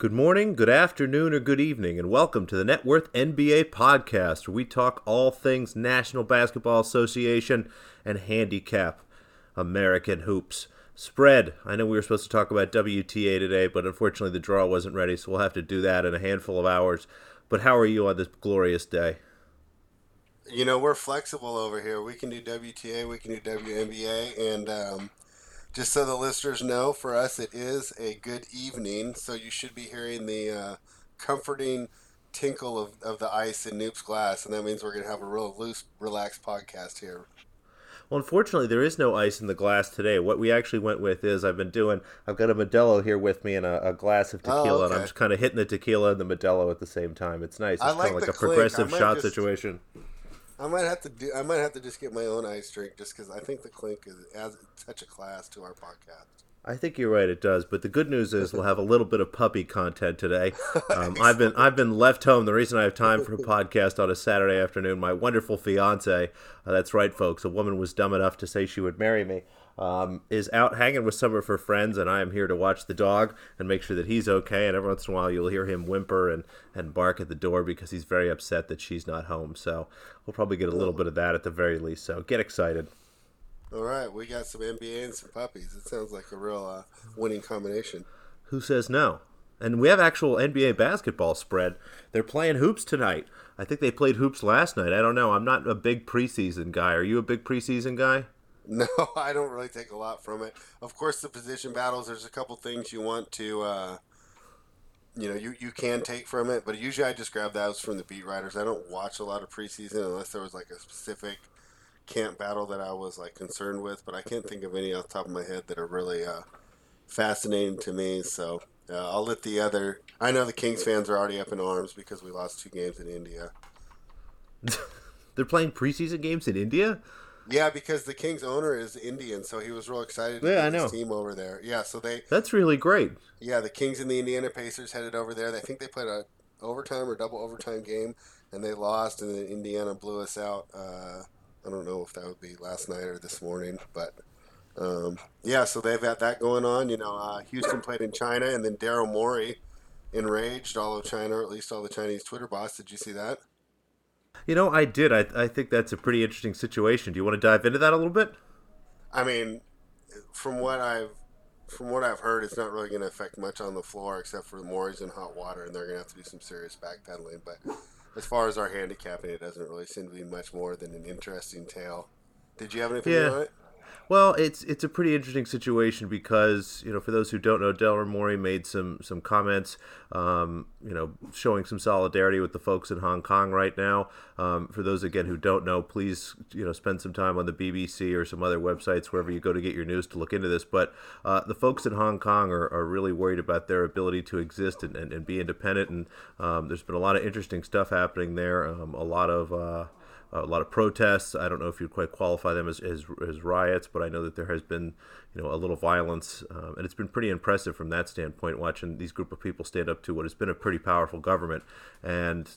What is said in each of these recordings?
Good morning, good afternoon, or good evening, and welcome to the Net Worth NBA podcast, where we talk all things National Basketball Association and handicap American hoops. Spread. I know we were supposed to talk about WTA today, but unfortunately the draw wasn't ready, so we'll have to do that in a handful of hours. But how are you on this glorious day? You know, we're flexible over here. We can do WTA, we can do WNBA, and um, just so the listeners know, for us it is a good evening, so you should be hearing the uh, comforting tinkle of, of the ice in Noop's glass, and that means we're going to have a real loose, relaxed podcast here. Well, unfortunately, there is no ice in the glass today. What we actually went with is I've been doing. I've got a Modelo here with me and a, a glass of tequila, oh, okay. and I'm just kind of hitting the tequila and the Modelo at the same time. It's nice. It's I like kind of like a clink. progressive shot just, situation. I might have to do. I might have to just get my own ice drink, just because I think the clink is adds such a class to our podcast. I think you're right. It does, but the good news is we'll have a little bit of puppy content today. Um, I've been I've been left home. The reason I have time for a podcast on a Saturday afternoon, my wonderful fiance, uh, that's right, folks, a woman was dumb enough to say she would marry me, um, is out hanging with some of her friends, and I am here to watch the dog and make sure that he's okay. And every once in a while, you'll hear him whimper and, and bark at the door because he's very upset that she's not home. So we'll probably get a little bit of that at the very least. So get excited. All right, we got some NBA and some puppies. It sounds like a real uh, winning combination. Who says no? And we have actual NBA basketball spread. They're playing hoops tonight. I think they played hoops last night. I don't know. I'm not a big preseason guy. Are you a big preseason guy? No, I don't really take a lot from it. Of course, the position battles. There's a couple things you want to, uh, you know, you you can take from it, but usually I just grab those from the beat writers. I don't watch a lot of preseason unless there was like a specific camp battle that I was like concerned with. But I can't think of any off the top of my head that are really uh, fascinating to me. So uh, I'll let the other. I know the Kings fans are already up in arms because we lost two games in India. They're playing preseason games in India. Yeah, because the Kings owner is Indian, so he was real excited to yeah, get his team over there. Yeah, so they That's really great. Yeah, the Kings and the Indiana Pacers headed over there. They think they played a overtime or double overtime game and they lost and then Indiana blew us out. Uh, I don't know if that would be last night or this morning, but um, yeah, so they've got that going on. You know, uh, Houston played in China, and then Daryl Morey enraged all of China, or at least all the Chinese Twitter bots. Did you see that? You know, I did. I, I think that's a pretty interesting situation. Do you want to dive into that a little bit? I mean, from what I've from what I've heard, it's not really going to affect much on the floor except for Morey's in hot water, and they're going to have to do some serious backpedaling. But as far as our handicapping, it doesn't really seem to be much more than an interesting tale. Did you have anything yeah. on it? Well, it's it's a pretty interesting situation because you know, for those who don't know, Daryl Morey made some some comments, um, you know, showing some solidarity with the folks in Hong Kong right now. Um, for those again who don't know, please you know spend some time on the BBC or some other websites wherever you go to get your news to look into this. But uh, the folks in Hong Kong are, are really worried about their ability to exist and, and, and be independent, and um, there's been a lot of interesting stuff happening there. Um, a lot of uh, a lot of protests. I don't know if you'd quite qualify them as, as, as, riots, but I know that there has been, you know, a little violence, um, and it's been pretty impressive from that standpoint. Watching these group of people stand up to what has been a pretty powerful government, and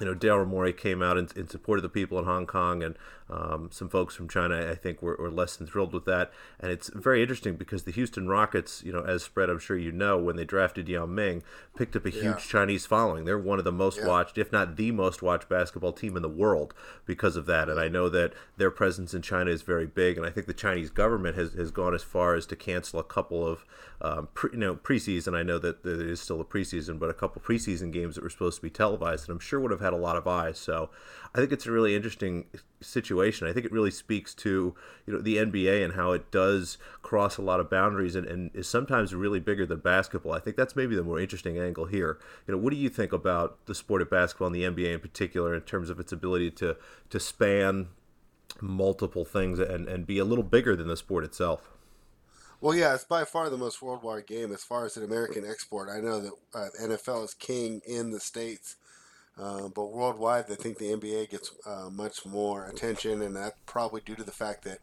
you know, Daryl Morey came out in, in, support of the people in Hong Kong, and um, some folks from China, I think, were, were, less than thrilled with that. And it's very interesting because the Houston Rockets, you know, as spread, I'm sure you know, when they drafted Yao Ming, picked up a huge yeah. Chinese following. They're one of the most yeah. watched, if not the most watched basketball team in the world because of that. And I know that their presence in China is very big. And I think the Chinese government has, has gone as far as to cancel a couple of, um, pre, you know, preseason. I know that, that it is still a preseason, but a couple preseason games that were supposed to be televised, and I'm sure would have had a lot of eyes. So I think it's a really interesting situation. I think it really speaks to you know the NBA and how it does cross a lot of boundaries and, and is sometimes really bigger than basketball. I think that's maybe the more interesting angle here. You know, what do you think about the sport of basketball and the NBA in particular in terms of its ability to to span multiple things and, and be a little bigger than the sport itself? Well, yeah, it's by far the most worldwide game as far as an American export. I know that uh, NFL is king in the states uh, but worldwide, I think the NBA gets uh, much more attention, and that's probably due to the fact that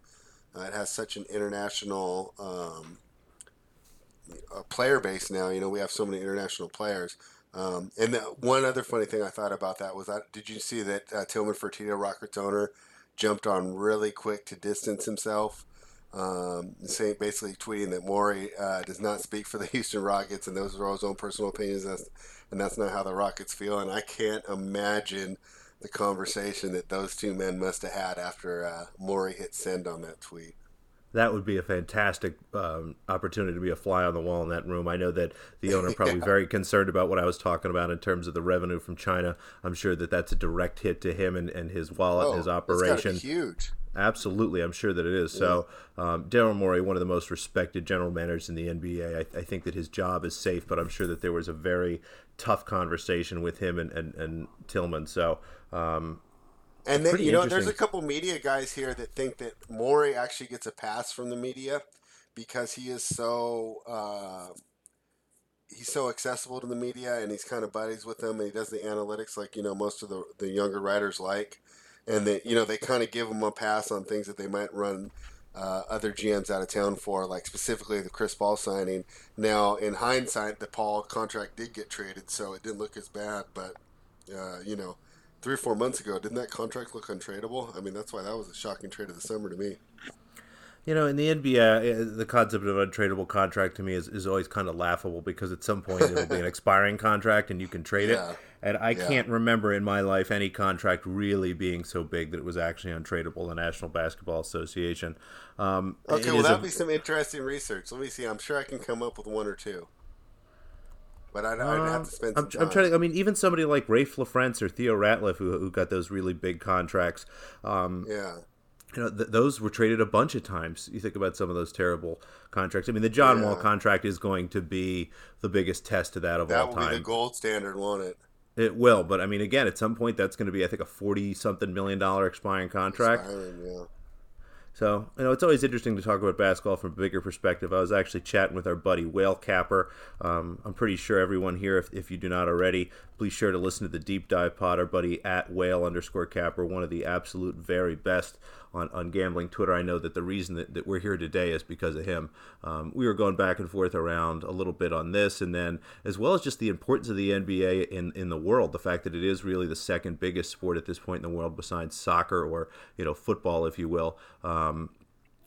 uh, it has such an international um, player base now. You know, we have so many international players. Um, and the, one other funny thing I thought about that was that did you see that uh, Tilman Fertitta, Rockets owner, jumped on really quick to distance himself um, basically tweeting that Morey uh, does not speak for the Houston Rockets, and those are all his own personal opinions, that's, and that's not how the Rockets feel. And I can't imagine the conversation that those two men must have had after uh, hit send on that tweet that would be a fantastic um, opportunity to be a fly on the wall in that room. I know that the owner probably yeah. very concerned about what I was talking about in terms of the revenue from China. I'm sure that that's a direct hit to him and, and his wallet, oh, his operation. huge. Absolutely, I'm sure that it is. Yeah. So, um, Daryl Morey, one of the most respected general managers in the NBA, I, I, think that his job is safe, but I'm sure that there was a very tough conversation with him and, and, and Tilman. So, um, and then you know, there's a couple media guys here that think that Morey actually gets a pass from the media because he is so uh, he's so accessible to the media and he's kind of buddies with them and he does the analytics like you know most of the the younger writers like, and that you know they kind of give him a pass on things that they might run. Uh, other GMs out of town for, like specifically the Chris Paul signing. Now, in hindsight, the Paul contract did get traded, so it didn't look as bad. But uh, you know, three or four months ago, didn't that contract look untradeable? I mean, that's why that was a shocking trade of the summer to me. You know, in the NBA, uh, the concept of untradeable contract to me is, is always kind of laughable because at some point it'll be an expiring contract and you can trade yeah. it. And I yeah. can't remember in my life any contract really being so big that it was actually untradeable. The National Basketball Association. Um, okay, well, that'll a, be some interesting research. Let me see. I'm sure I can come up with one or two. But I'd, I'd have to spend. I'm, I'm, trying to. I mean, even somebody like Raef LaFrentz or Theo Ratliff, who, who got those really big contracts. Um, yeah. You know, th- those were traded a bunch of times. You think about some of those terrible contracts. I mean, the John yeah. Wall contract is going to be the biggest test of that of that all time. That will be the gold standard, won't it? It will, but I mean, again, at some point, that's going to be, I think, a forty-something million dollar expiring contract. Expiring, yeah. So, you know, it's always interesting to talk about basketball from a bigger perspective. I was actually chatting with our buddy Whale Capper. Um, I'm pretty sure everyone here, if, if you do not already, please sure to listen to the deep dive pod. Our buddy at Whale underscore Capper, one of the absolute very best on, on gambling Twitter. I know that the reason that, that we're here today is because of him. Um, we were going back and forth around a little bit on this, and then as well as just the importance of the NBA in, in the world, the fact that it is really the second biggest sport at this point in the world besides soccer or you know football, if you will. Um,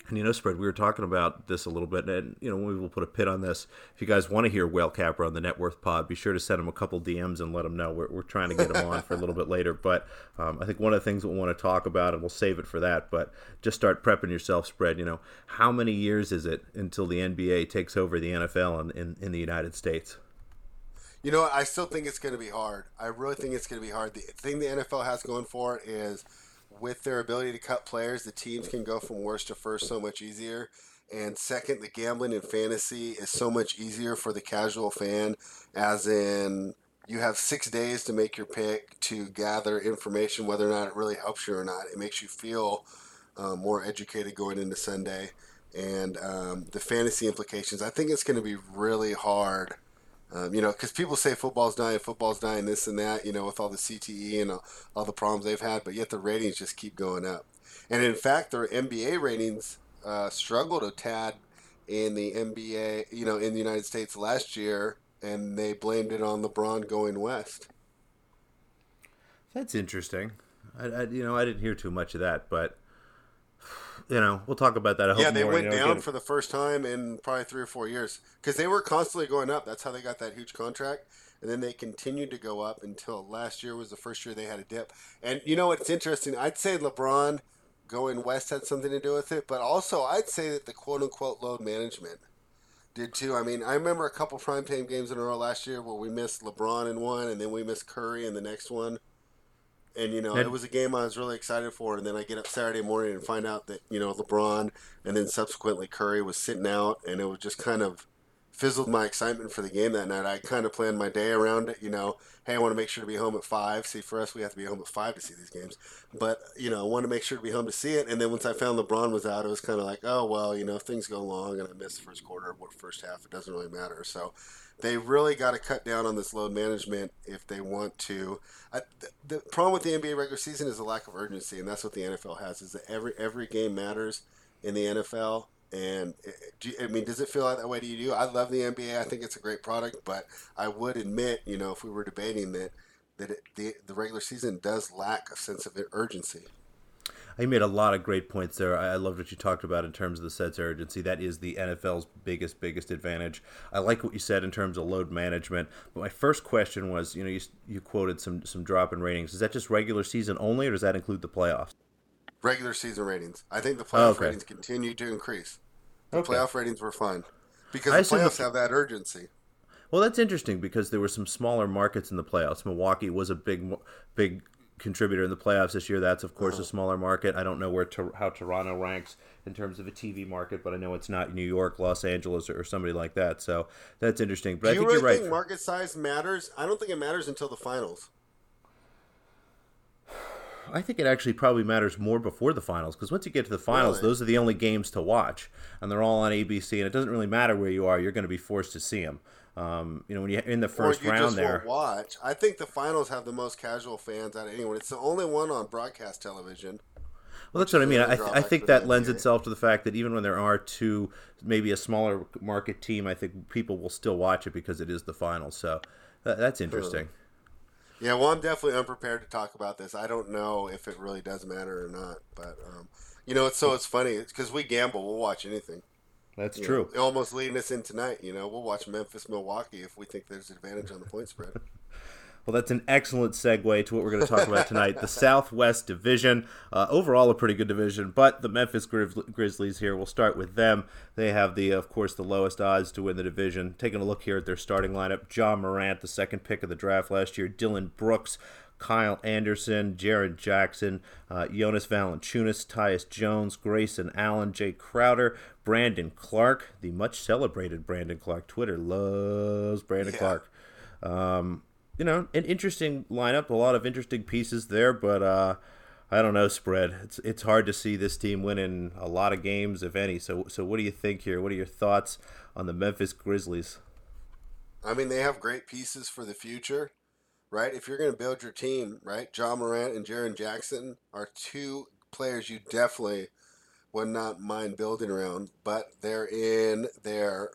and you know, spread. We were talking about this a little bit, and you know, we will put a pit on this. If you guys want to hear Whale Capper on the Net Worth Pod, be sure to send him a couple DMs and let him know. We're, we're trying to get him on for a little bit later, but um, I think one of the things we want to talk about, and we'll save it for that. But just start prepping yourself, spread. You know, how many years is it until the NBA takes over the NFL in, in, in the United States? You know, I still think it's going to be hard. I really think it's going to be hard. The thing the NFL has going for it is with their ability to cut players, the teams can go from worst to first so much easier. And second, the gambling in fantasy is so much easier for the casual fan, as in you have six days to make your pick to gather information, whether or not it really helps you or not. It makes you feel um, more educated going into Sunday. And um, the fantasy implications, I think it's going to be really hard um, you know, because people say football's dying, football's dying, this and that, you know, with all the CTE and all, all, the problems they've had, but yet the ratings just keep going up. And in fact, their NBA ratings uh, struggled a tad in the NBA, you know, in the United States last year, and they blamed it on LeBron going west. That's interesting. I, I you know, I didn't hear too much of that, but you know, we'll talk about that. yeah, they more, went you know, down for the first time in probably three or four years because they were constantly going up. That's how they got that huge contract, and then they continued to go up until last year was the first year they had a dip. And you know what's interesting? I'd say LeBron going west had something to do with it, but also I'd say that the quote unquote load management did too. I mean, I remember a couple primetime games in a row last year where we missed LeBron in one, and then we missed Curry in the next one and you know it was a game I was really excited for. And then I get up Saturday morning and find out that you know LeBron and then subsequently Curry was sitting out, and it was just kind of fizzled my excitement for the game that night. I kind of planned my day around it. You know, hey, I want to make sure to be home at five. See, for us, we have to be home at five to see these games. But you know, I want to make sure to be home to see it. And then once I found LeBron was out, it was kind of like, oh well, you know, things go long and I miss the first quarter or first half, it doesn't really matter. So they really got to cut down on this load management if they want to. I, the, the, problem with the NBA regular season is a lack of urgency, and that's what the NFL has. Is that every every game matters in the NFL. And eh, eh, you, I mean, does it feel that way to you? I love the NBA. I think it's a great product, but I would admit, you know, if we were debating that, that it, the the regular season does lack a sense of urgency. he made a lot of great points there. I, I loved what you talked about in terms of the sense urgency. That is the NFL's biggest, biggest advantage. I like what you said in terms of load management. But my first question was, you know, you, you quoted some some drop in ratings. Is that just regular season only, or does that include the playoffs? Regular season ratings. I think the playoff okay. ratings continue to increase. The okay. playoff ratings were fine because the playoffs have that urgency. Well, that's interesting because there were some smaller markets in the playoffs. Milwaukee was a big, big contributor in the playoffs this year. That's of course a uh-huh. smaller market. I don't know where to, how Toronto ranks in terms of a TV market, but I know it's not New York, Los Angeles, or, somebody like that. So that's interesting. But Do I think you really are right. think market size matters? I don't think it matters until the finals. I think it actually probably matters more before the finals because once you get to the finals, really? those are the only games to watch, and they're all on ABC. And it doesn't really matter where you are; you're going to be forced to see them. Um, you know, when you're in the first round there, watch. I think the finals have the most casual fans out of anyone. It's the only one on broadcast television. Well, that's what I mean. I, th- I think that lends itself to the fact that even when there are two, maybe a smaller market team, I think people will still watch it because it is the finals. So that, that's interesting. Yeah, well, I'm definitely unprepared to talk about this. I don't know if it really does matter or not, but um, you know, it's so it's funny because we gamble. We'll watch anything. That's you true. Know, almost leading us in tonight. You know, we'll watch Memphis, Milwaukee if we think there's an advantage on the point spread. Well, that's an excellent segue to what we're going to talk about tonight. the Southwest Division. Uh, overall, a pretty good division, but the Memphis Grizzlies here, we'll start with them. They have, the, of course, the lowest odds to win the division. Taking a look here at their starting lineup Ja Morant, the second pick of the draft last year, Dillon Brooks, Kyle Anderson, Jaren Jackson, uh, Jonas Valanciunas, Tyus Jones, Grayson Allen, Jae Crowder, Brandon Clarke, the much celebrated Brandon Clarke. Twitter loves Brandon yeah. Clarke. Um, you know, an interesting lineup, a lot of interesting pieces there, but uh, I don't know spread. It's it's hard to see this team winning a lot of games, if any. So so what do you think here? What are your thoughts on the Memphis Grizzlies? I mean, they have great pieces for the future right? If you're going to build your team, right? Ja Morant and Jaren Jackson are two players you definitely would not mind building around, but they're in their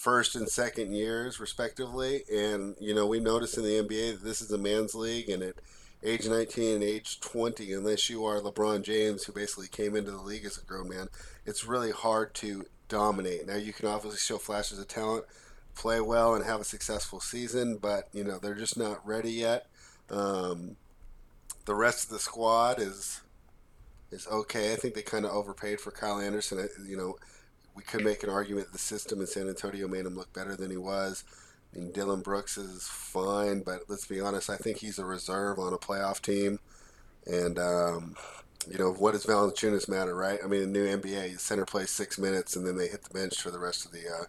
first and second years, respectively. And, you know, we notice in the NBA that this is a man's league, and at age 19 and age 20, unless you are LeBron James, who basically came into the league as a grown man, it's really hard to dominate. Now, you can obviously show flashes of talent play well and have a successful season, but you know they're just not ready yet. Um, the rest of the squad is is okay. I think they kind of overpaid for Kyle Anderson. You know, we could make an argument the system in San Antonio made him look better than he was. I mean, Dillon Brooks is fine, but let's be honest. I think he's a reserve on a playoff team, and um, you know what does Valanciunas matter, right? I mean, the new NBA center plays six minutes and then they hit the bench for the rest of the uh,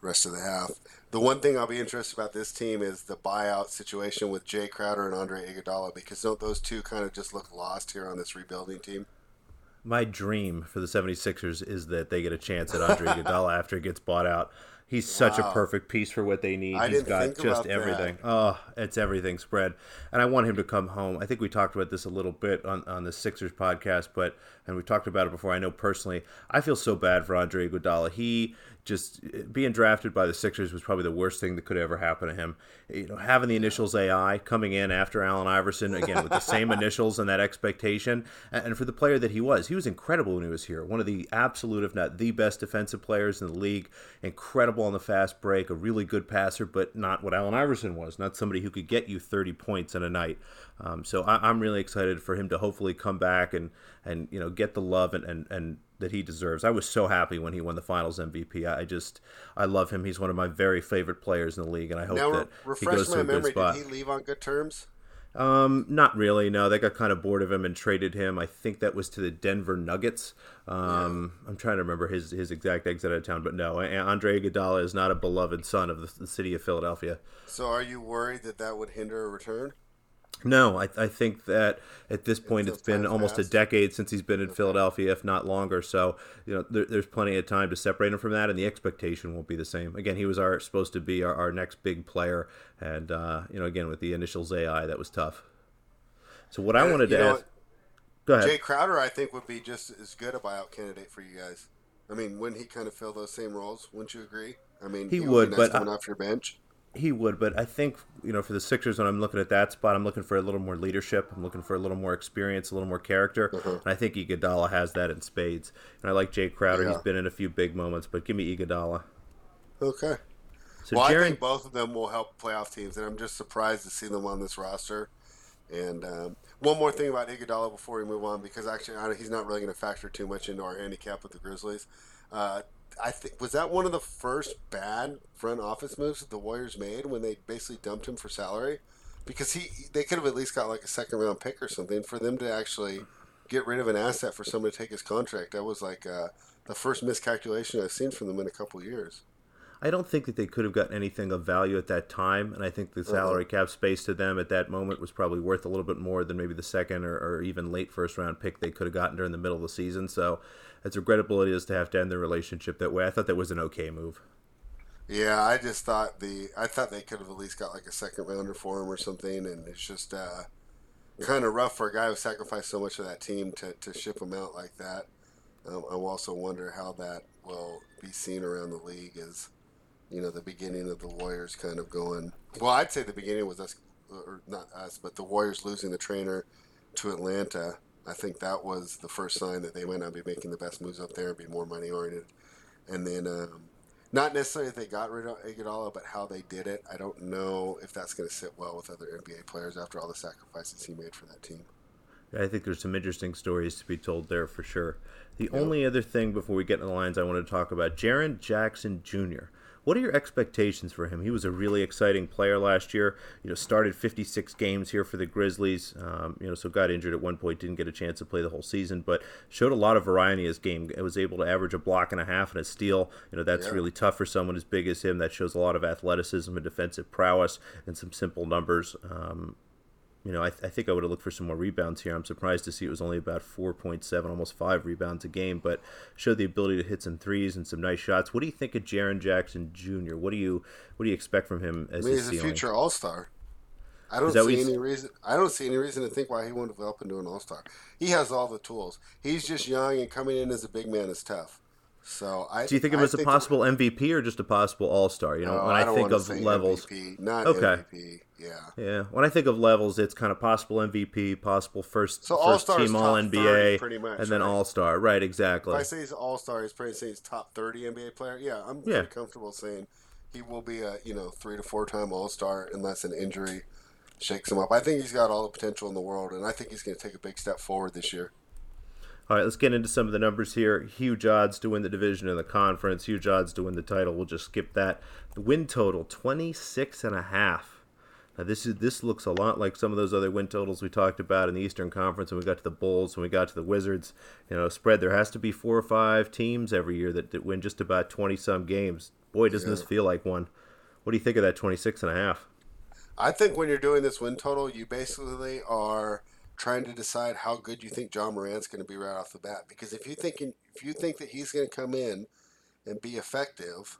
rest of the half. The one thing I'll be interested about this team is the buyout situation with Jae Crowder and Andre Iguodala because don't those two kind of just look lost here on this rebuilding team? My dream for the 76ers is that they get a chance at Andre Iguodala after he gets bought out. He's wow. such a perfect piece for what they need. I He's got just everything. That. Oh, it's everything spread. And I want him to come home. I think we talked about this a little bit on, on the Sixers podcast, but and we've talked about it before. I know personally, I feel so bad for Andre Iguodala. He just being drafted by the Sixers was probably the worst thing that could ever happen to him. You know, having the initials AI coming in after Allen Iverson again with the same initials and that expectation, and for the player that he was, he was incredible when he was here. One of the absolute, if not the best defensive players in the league. Incredible on the fast break, a really good passer, but not what Allen Iverson was. Not somebody who could get you 30 points in a night. Um, so I, am really excited for him to hopefully come back and and you know get the love and and, and that he deserves. I was so happy when he won the Finals MVP. I just I love him. He's one of my very favorite players in the league, and I hope now, that he goes to a memory, good spot. Did he leave on good terms? Um, not really. No, they got kind of bored of him and traded him. I think that was to the Denver Nuggets. Um, yeah. I'm trying to remember his his exact exit out of town, but no, Andre Iguodala is not a beloved son of the, the city of Philadelphia. So, are you worried that that would hinder a return? No, I, I think that at this point it's been almost a decade since he's been in. Philadelphia, if not longer. So you know there, there's plenty of time to separate him from that, and the expectation won't be the same. Again, he was our supposed to be our, our next big player, and uh, you know again with the initials AI, that was tough. So what I wanted to ask, go ahead. Jae Crowder, I think would be just as good a buyout candidate for you guys. I mean, wouldn't he kind of fill those same roles? Wouldn't you agree? I mean, he, he would, nice but coming I, off your bench. He would, but I think you know for the Sixers, when I'm looking at that spot, I'm looking for a little more leadership. I'm looking for a little more experience, a little more character, uh-huh. and I think Iguodala has that in spades. And I like Jae Crowder; yeah. he's been in a few big moments, but give me Iguodala. Okay. So well. I think both of them will help playoff teams, and I'm just surprised to see them on this roster. And um, one more thing about Iguodala before we move on, because actually he's not really going to factor too much into our handicap with the Grizzlies. Uh, I think was that one of the first bad front office moves that the Warriors made when they basically dumped him for salary, because he they could have at least got like a second round pick or something for them to actually get rid of an asset for someone to take his contract. That was like uh, the first miscalculation I've seen from them in a couple years. I don't think that they could have gotten anything of value at that time, and I think the salary uh-huh. cap space to them at that moment was probably worth a little bit more than maybe the second or, or even late first round pick they could have gotten during the middle of the season. So, as regrettable it is to have to end their relationship that way, I thought that was an okay move. Yeah, I just thought the I thought they could have at least got like a second rounder for him or something, and it's just uh, kind of rough for a guy who sacrificed so much of that team to, to ship him out like that. Um, I also wonder how that will be seen around the league as you know, the beginning of the Warriors kind of going. Well, I'd say the beginning was us, or not us, but the Warriors losing the trainer to Atlanta. I think that was the first sign that they might not be making the best moves up there and be more money oriented. And then, um, not necessarily they got rid of Iguodala, but how they did it. I don't know if that's going to sit well with other NBA players after all the sacrifices he made for that team. I think there's some interesting stories to be told there for sure. The only other thing before we get in the lines I want to talk about, Jaren Jackson Jr. What are your expectations for him? He was a really exciting player last year. You know, started 56 games here for the Grizzlies. Um, you know, so got injured at one point, didn't get a chance to play the whole season, but showed a lot of variety in his game. It was able to average a block and a half and a steal. You know, that's yeah. really tough for someone as big as him. That shows a lot of athleticism and defensive prowess and some simple numbers. Um, you know, I, th- I, think I would have looked for some more rebounds here. I'm surprised to see it was only about 4.7, almost five rebounds a game, but showed the ability to hit some threes and some nice shots. What do you think of Jaren Jackson Jr.? What do you what do you expect from him as I mean, he's a future All Star. I don't see any reason. I don't see any reason to think why he won't develop into an All Star. He has all the tools. He's just young, and coming in as a big man is tough. So I do you think of him as a possible MVP or just a possible All Star? You know, no, when I, I think of levels, MVP, not okay. MVP. Yeah. Yeah. When I think of levels, it's kind of possible MVP, possible first so first team All NBA, 30, much, and then right? All Star. Right. Exactly. If I say he's All Star, he's probably saying he's top thirty NBA player. Yeah, I'm yeah. comfortable saying he will be a you know three to four time All Star unless an injury shakes him up. I think he's got all the potential in the world, and I think he's going to take a big step forward this year. All right, let's get into some of the numbers here. Huge odds to win the division in the conference. Huge odds to win the title. We'll just skip that. The win total 26 and a half. Now this is this looks a lot like some of those other win totals we talked about in the Eastern Conference when we got to the Bulls, when we got to the Wizards. You know, spread there has to be four or five teams every year that, that win just about 20 some games. Boy, doesn't yeah. this feel like one. What do you think of that 26 and a half? I think when you're doing this win total, you basically are trying to decide how good you think Ja Morant's going to be right off the bat. Because if you think if you think that he's going to come in and be effective,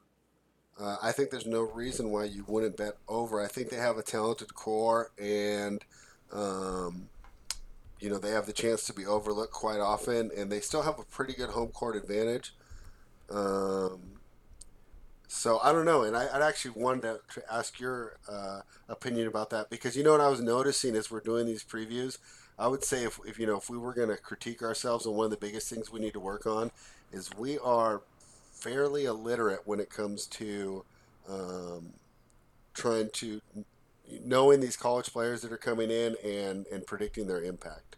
uh, I think there's no reason why you wouldn't bet over. I think they have a talented core, and um, you know they have the chance to be overlooked quite often, and they still have a pretty good home court advantage. Um, so I don't know, and I, would actually wanted to, to ask your uh, opinion about that because you know what I was noticing as we're doing these previews I would say if, if you know if we were going to critique ourselves, and one of the biggest things we need to work on is we are fairly illiterate when it comes to um, trying to knowing these college players that are coming in and and predicting their impact.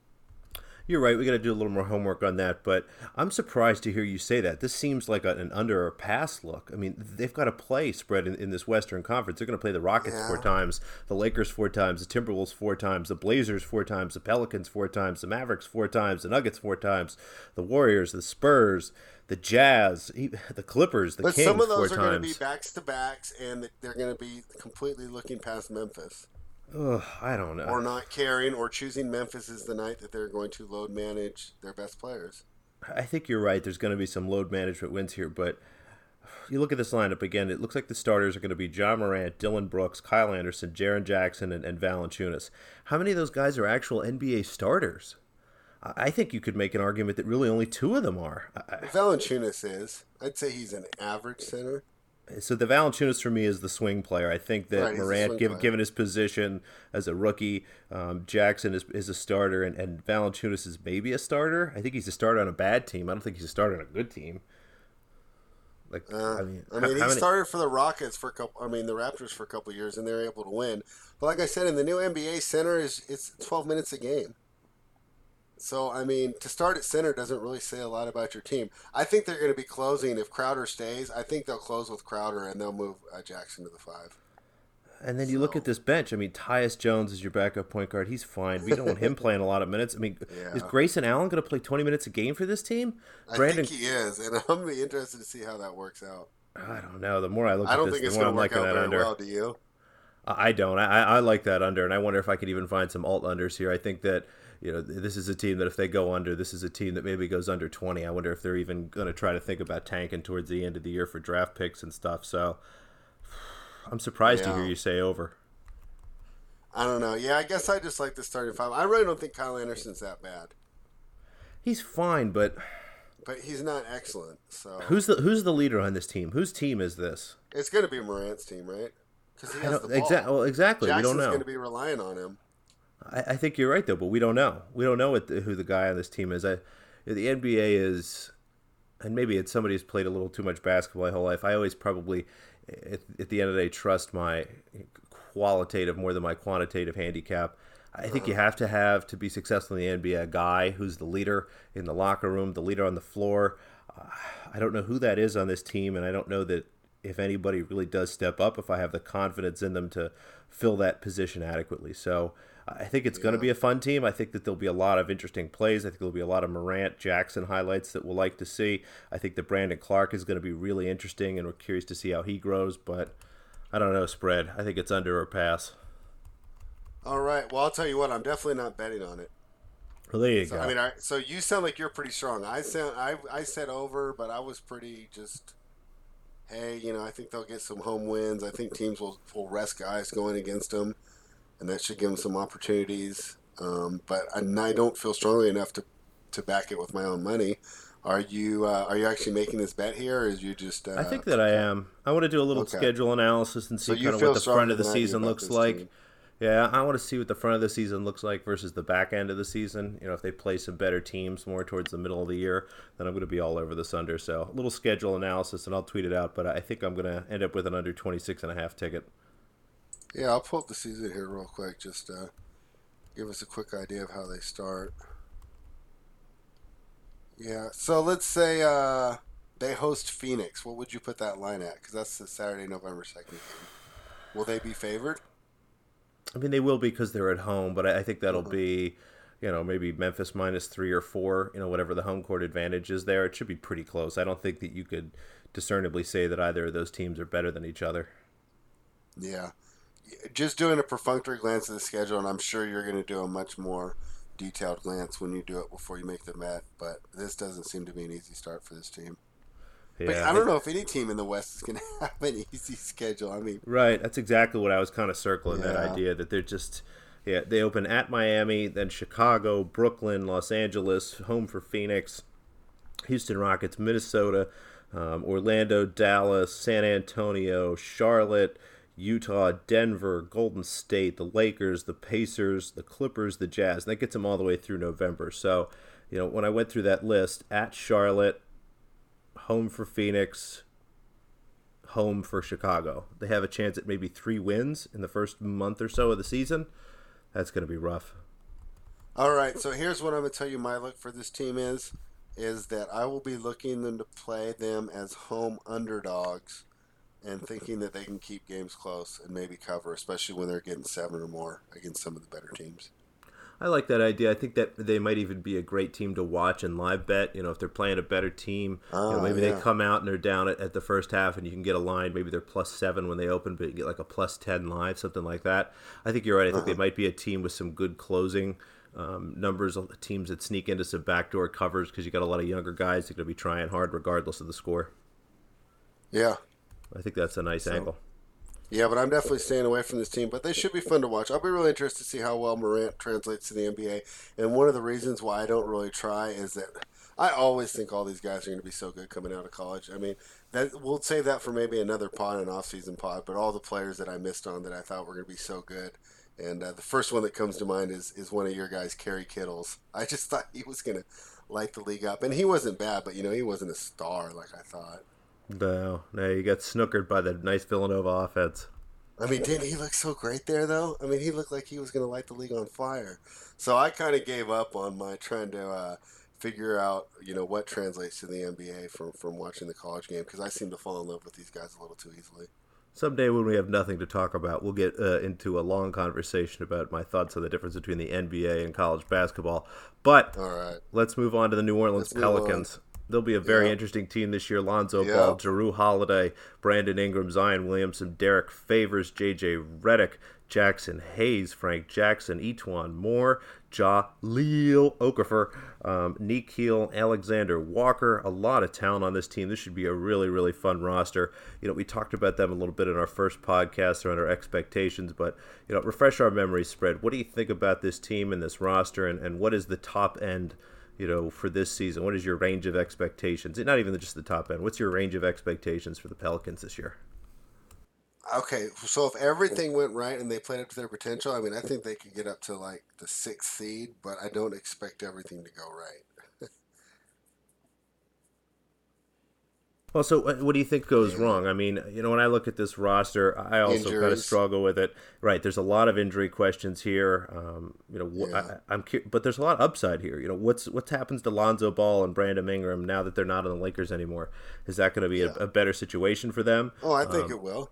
You're right. We got to do a little more homework on that. But I'm surprised to hear you say that. This seems like an under or pass look. I mean, they've got to play spread in, in this Western Conference. They're going to play the Rockets yeah. four times, the Lakers four times, the Timberwolves four times, the Blazers four times, the Pelicans four times, the Mavericks four times, the Nuggets four times, the Warriors, the Spurs, the Jazz, the Clippers, the but Kings. Some of those are going to be backs to backs, and they're going to be completely looking past Memphis. Ugh, I don't know. Or not caring, or choosing Memphis as the night that they're going to load manage their best players. I think you're right. There's going to be some load management wins here, but you look at this lineup again. It looks like the starters are going to be Ja Morant, Dillon Brooks, Kyle Anderson, Jaren Jackson, and, and Valanciunas. How many of those guys are actual NBA starters? I think you could make an argument that really only two of them are. Valanciunas is. I'd say he's an average center. So the Valanciunas for me is the swing player. I think that Right, Morant, given given his position as a rookie, um, Jackson is, is a starter, and, and Valanciunas is maybe a starter. I think he's a starter on a bad team. I don't think he's a starter on a good team. Like Uh, I mean, I mean, how he many- started for the Rockets for a couple. I mean, the Raptors for a couple of years, and they were able to win. But like I said, in the new NBA, center is it's 12 minutes a game. So I mean, to start at center doesn't really say a lot about your team. I think they're going to be closing if Crowder stays. I think they'll close with Crowder and they'll move uh, Jackson to the five. And then you look at this bench. I mean, Tyus Jones is your backup point guard. He's fine. We don't want him playing a lot of minutes. I mean, is Grayson Allen going to play 20 minutes a game for this team? I think he is, and I'm gonna be interested to see how that works out. I don't know. The more I look I at don't this, think it's the more going I'm to work liking out that very under. well. Do you? I I don't. I, I like that under, and I wonder if I could even find some alt unders here. I think that you know this is a team that if they go under, this is a team that maybe goes under twenty. I wonder if they're even going to try to think about tanking towards the end of the year for draft picks and stuff. So I'm surprised to hear you say over. I don't know. Yeah, I guess I just like the starting five. I really don't think Kyle Anderson's that bad, He's fine, but but he's not excellent. So who's the who's the leader on this team? Whose team is this? It's going to be Morant's team, right? Because he has the ball. exa- well, exactly. Jackson's we don't know. going to be relying on him. I, I think you're right though, but we don't know. We don't know the, who the guy on this team is. I, the NBA is, and maybe it's somebody who's played a little too much basketball my whole life. I always probably, at, at the end of the day, trust my qualitative more than my quantitative handicap. I think you have to have to be successful in the NBA a guy who's the leader in the locker room, the leader on the floor. Uh, I don't know who that is on this team, and I don't know that if anybody really does step up, if I have the confidence in them to fill that position adequately. So I think it's going to be a fun team. I think that there'll be a lot of interesting plays. I think there'll be a lot of Morant Jackson highlights that we'll like to see. I think that Brandon Clarke is going to be really interesting, and we're curious to see how he grows. But I don't know spread. I think it's under or pass. All right. Well, I'll tell you what. I'm definitely not betting on it. Well, there you So, go. I mean, I, so you sound like you're pretty strong. I sound I I said over, but I was pretty just. Hey, you know, I think they'll get some home wins. I think teams will, will rest guys going against them, and that should give them some opportunities. Um, but I, I don't feel strongly enough to, to back it with my own money. Are you uh, are you actually making this bet here, or is you just? Uh, I think that I am. I want to do a little Okay. schedule analysis and see So kind of what the front of the than I do season looks like. team. Yeah, I want to see what the front of the season looks like versus the back end of the season. You know, if they play some better teams more towards the middle of the year, then I'm going to be all over this under. So a little schedule analysis, and I'll tweet it out. But I think I'm going to end up with an under 26 and a half ticket. Yeah, I'll pull up the season here real quick. Just uh, give us a quick idea of how they start. Yeah, so let's say uh, they host Phoenix. What would you put that line at? Because that's the Saturday, November second game. Will they be favored? I mean, they will be because they're at home, but I I think that'll Uh-huh. be, you know, maybe Memphis minus three or four. You know, whatever the home court advantage is there, it should be pretty close. I don't think that you could discernibly say that either of those teams are better than each other. Yeah. Just doing a perfunctory glance at the schedule, and I'm sure you're going to do a much more detailed glance when you do it before you make the bet. But this doesn't seem to be an easy start for this team. But Yeah, I don't know if any team in the West is going to have an easy schedule. I mean, Right, that's exactly what I was kind of circling that idea that they're just yeah, they open at Miami, then Chicago, Brooklyn, Los Angeles, home for Phoenix, Houston Rockets, Minnesota, um, Orlando, Dallas, San Antonio, Charlotte, Utah, Denver, Golden State, the Lakers, the Pacers, the Clippers, the Jazz. That gets them all the way through November. So, you know, when I went through that list, at Charlotte, home for Phoenix, home for Chicago. They have a chance at maybe three wins in the first month or so of the season. That's going to be rough. All right, so here's what I'm going to tell you my look for this team is is that I will be looking them to play them as home underdogs and thinking that they can keep games close and maybe cover, especially when they're getting seven or more against some of the better teams. I like that idea. I think that they might even be a great team to watch and live bet. You know, if they're playing a better team, you know, Ah, maybe yeah. they come out and they're down at, at the first half, and you can get a line. Maybe they're plus seven when they open, but you get like a plus ten live, something like that. I think you're right. I think Uh-huh. they might be a team with some good closing um, numbers. Teams that sneak into some backdoor covers because you got a lot of younger guys that are going to be trying hard regardless of the score. Yeah. I think that's a nice So- angle. Yeah, but I'm definitely staying away from this team. But they should be fun to watch. I'll be really interested to see how well Morant translates to the NBA. And one of the reasons why I don't really try is that I always think all these guys are going to be so good coming out of college. I mean, that we'll save that for maybe another pod, an off-season pod. But all the players that I missed on that I thought were going to be so good. And uh, the first one that comes to mind is, is one of your guys, Kerry Kittles. I just thought he was going to light the league up. And he wasn't bad, but, you know, he wasn't a star like I thought. No, no, you got snookered by the nice Villanova offense. I mean, didn't he look so great there, though? I mean, he looked like he was going to light the league on fire. So I kind of gave up on my trying to uh, figure out, you know, what translates to the NBA from from watching the college game because I seem to fall in love with these guys a little too easily. Someday when we have nothing to talk about, we'll get uh, into a long conversation about my thoughts on the difference between the NBA and college basketball. But All right. let's move on to the New Orleans Let's Pelicans. They'll be a very Yeah. interesting team this year. Lonzo Yeah. Ball, Jrue Holiday, Brandon Ingram, Zion Williamson, Derrick Favors, J.J. Redick, Jaxson Hayes, Frank Jackson, E'Twaun Moore, Jahlil Okafor, um, Nickeil Alexander Walker. A lot of talent on this team. This should be a really, really fun roster. You know, we talked about them a little bit in our first podcast around our expectations, but, you know, refresh our memories, spread. What do you think about this team and this roster, and, and what is the top end? You know, for this season? What is your range of expectations? Not even just the top end. What's your range of expectations for the Pelicans this year? Okay, so if everything went right and they played up to their potential, I mean, I think they could get up to like the sixth seed, but I don't expect everything to go right. Well, so uh, what do you think goes wrong? I mean, you know, when I look at this roster, I also kind of struggle with it. Right, there's a lot of injury questions here. Um, you know, wh- Yeah. I, I'm, cu- but there's a lot of upside here. You know, what's what happens to Lonzo Ball and Brandon Ingram now that they're not on the Lakers anymore? Is that going to be Yeah. a, a better situation for them? Oh, I think it will.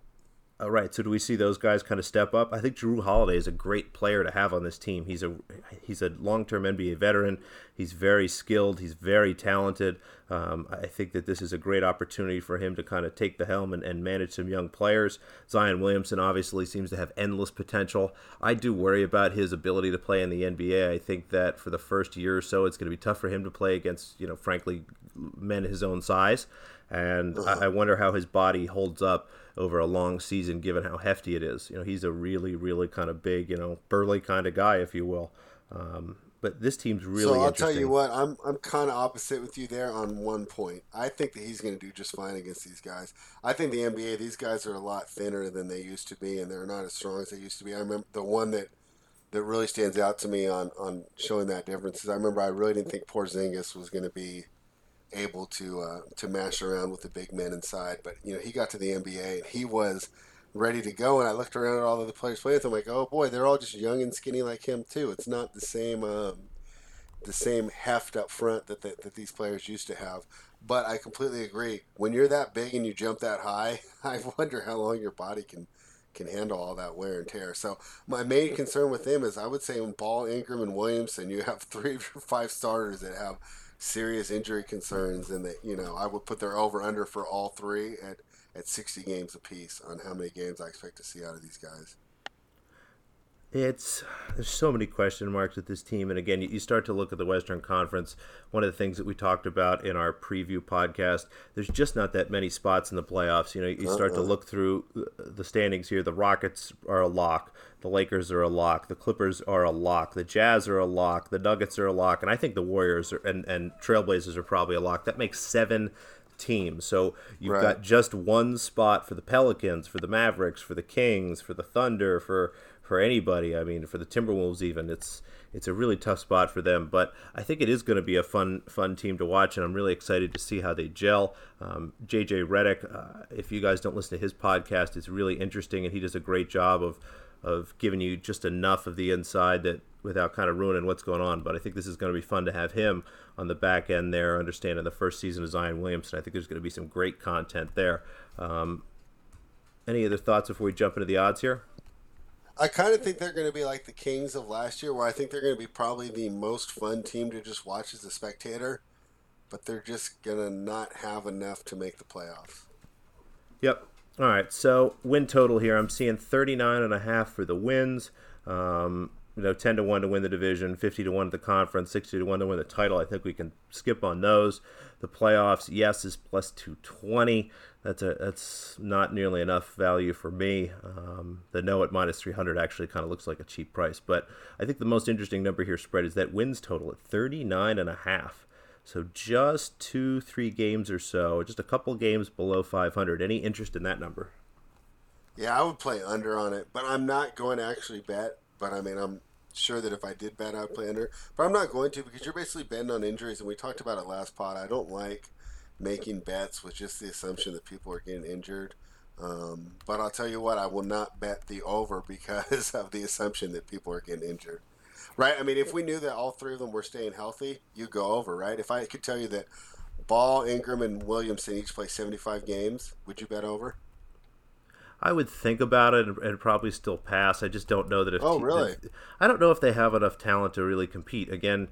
All right. So do we see those guys kind of step up? I think Jrue Holiday is a great player to have on this team. He's a he's a long term NBA veteran. He's very skilled. He's very talented. Um, I think that this is a great opportunity for him to kind of take the helm and, and manage some young players. Zion Williamson obviously seems to have endless potential. I do worry about his ability to play in the NBA. I think that for the first year or so, it's going to be tough for him to play against, you know, frankly, men his own size. And I, I wonder how his body holds up over a long season, given how hefty it is. You know, he's a really, really kind of big, you know, burly kind of guy, if you will. Um, but this team's really so I'll tell you what, I'm I'm kind of opposite with you there on one point. I think that he's going to do just fine against these guys. I think the NBA, these guys are a lot thinner than they used to be, and they're not as strong as they used to be. I remember the one that that really stands out to me on on showing that difference is I remember I really didn't think Porzingis was going to be able to uh, to mash around with the big men inside, but you know he got to the NBA and he was ready to go. And I looked around at all of the players playing with him, like, oh boy, they're all just young and skinny like him too. It's not the same um, the same heft up front that, that that these players used to have. But I completely agree. When you're that big and you jump that high, I wonder how long your body can can handle all that wear and tear. So my main concern with them is I would say when Ball, Ingram, and Williamson, you have three or five starters that have serious injury concerns, and that you know I would put their over under for all three at at 60 games apiece on how many games I expect to see out of these guys. It's there's so many question marks with this team, and again, you, start to look at the Western Conference. One of the things that we talked about in our preview podcast, there's just not that many spots in the playoffs. You know, you start to uh-uh. look through uh, the standings here. The Rockets are a lock. The Lakers are a lock. The Clippers are a lock. The Jazz are a lock. The Nuggets are a lock, and I think the Warriors are, and and Trailblazers are probably a lock. That makes seven teams. So you've Right. got just one spot for the Pelicans, for the Mavericks, for the Kings, for the Thunder, for for anybody. I mean, for the Timberwolves even. It's it's a really tough spot for them, but I think it is going to be a fun fun team to watch, and I'm really excited to see how they gel. Um, JJ Redick, uh, if you guys don't listen to his podcast, it's really interesting, and he does a great job of of giving you just enough of the inside that without kind of ruining what's going on. But I think this is going to be fun to have him on the back end there, understanding the first season of Zion Williamson. I think there's going to be some great content there. Um, any other thoughts before we jump into the odds here? I kind of think they're going to be like the Kings of last year, where I think they're going to be probably the most fun team to just watch as a spectator, but they're just going to not have enough to make the playoffs. Yep. All right. So win total here. I'm seeing 39 and a half for the wins. Um, you know, 10 to 1 to win the division, 50 to 1 at the conference, 60 to 1 to win the title. I think we can skip on those. The playoffs, yes, is plus 220. That's a that's not nearly enough value for me. Um, the no at minus 300 actually kind of looks like a cheap price, but I think the most interesting number here spread is that wins total at 39 and a half. So just two, three games or so, just a couple games below 500. Any interest in that number? Yeah, I would play under on it, but I'm not going to actually bet. But I mean, I'm sure that if I did bet, I'd play under. But I'm not going to because you're basically betting on injuries, and we talked about it last pod. I don't like making bets with just the assumption that people are getting injured. Um, but I'll tell you what, I will not bet the over because of the assumption that people are getting injured. Right? I mean, if we knew that all three of them were staying healthy, you go over, right? If I could tell you that Ball, Ingram, and Williamson each play 75 games, would you bet over? I would think about it and, and, probably still pass. I just don't know that if. Oh, really? If, I don't know if they have enough talent to really compete. Again,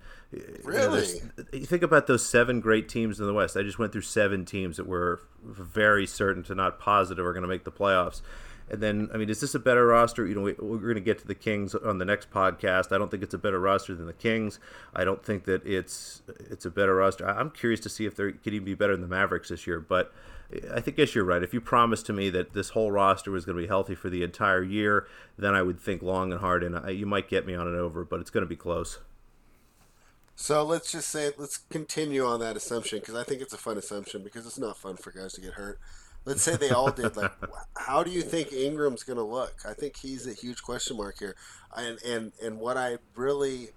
really, you, know, you think about those seven great teams in the West. I just went through seven teams that were very certain to not positive are going to make the playoffs. And then, I mean, is this a better roster? You know, we, are going to get to the Kings on the next podcast. I don't think it's a better roster than the Kings. I don't think that it's it's a better roster. I'm curious to see if they could even be better than the Mavericks this year. But I think yes, you're right. If you promised to me that this whole roster was going to be healthy for the entire year, then I would think long and hard, and I, you might get me on an over, but it's going to be close. So let's just say let's continue on that assumption because I think it's a fun assumption because it's not fun for guys to get hurt let's say they all did. Like, how do you think Ingram's going to look? I think he's a huge question mark here. And and and what I really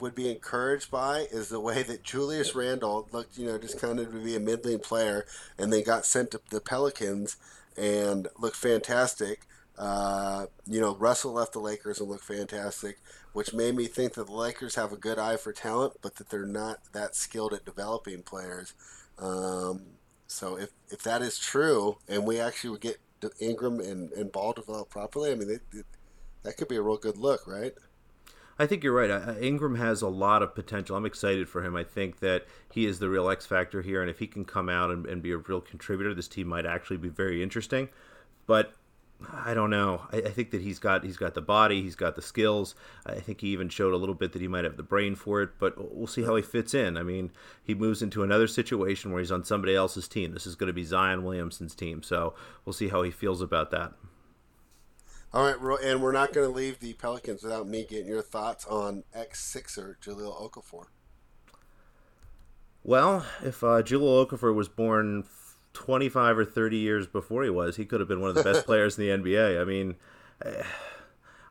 would be encouraged by is the way that Julius Randle looked, you know, just kind of to be a middling player, and they got sent to the Pelicans and looked fantastic. Uh, you know, Russell left the Lakers and looked fantastic, which made me think that the Lakers have a good eye for talent, but that they're not that skilled at developing players. Um, so if, if that is true, and we actually would get Ingram and, and Ball developed properly, I mean, that could be a real good look, right? I think you're right. Ingram has a lot of potential. I'm excited for him. I think that he is the real X factor here, and if he can come out and, and be a real contributor, this team might actually be very interesting. But I don't know. I, I, think that he's got he's got the body, he's got the skills. I think he even showed a little bit that he might have the brain for it. But we'll see how he fits in. I mean, he moves into another situation where he's on somebody else's team. This is going to be Zion Williamson's team, so we'll see how he feels about that. All right, and we're not going to leave the Pelicans without me getting your thoughts on ex Sixer Jahlil Okafor. Well, if uh, Jahlil Okafor was born 25 or 30 years before he was, he could have been one of the best players in the NBA. I mean,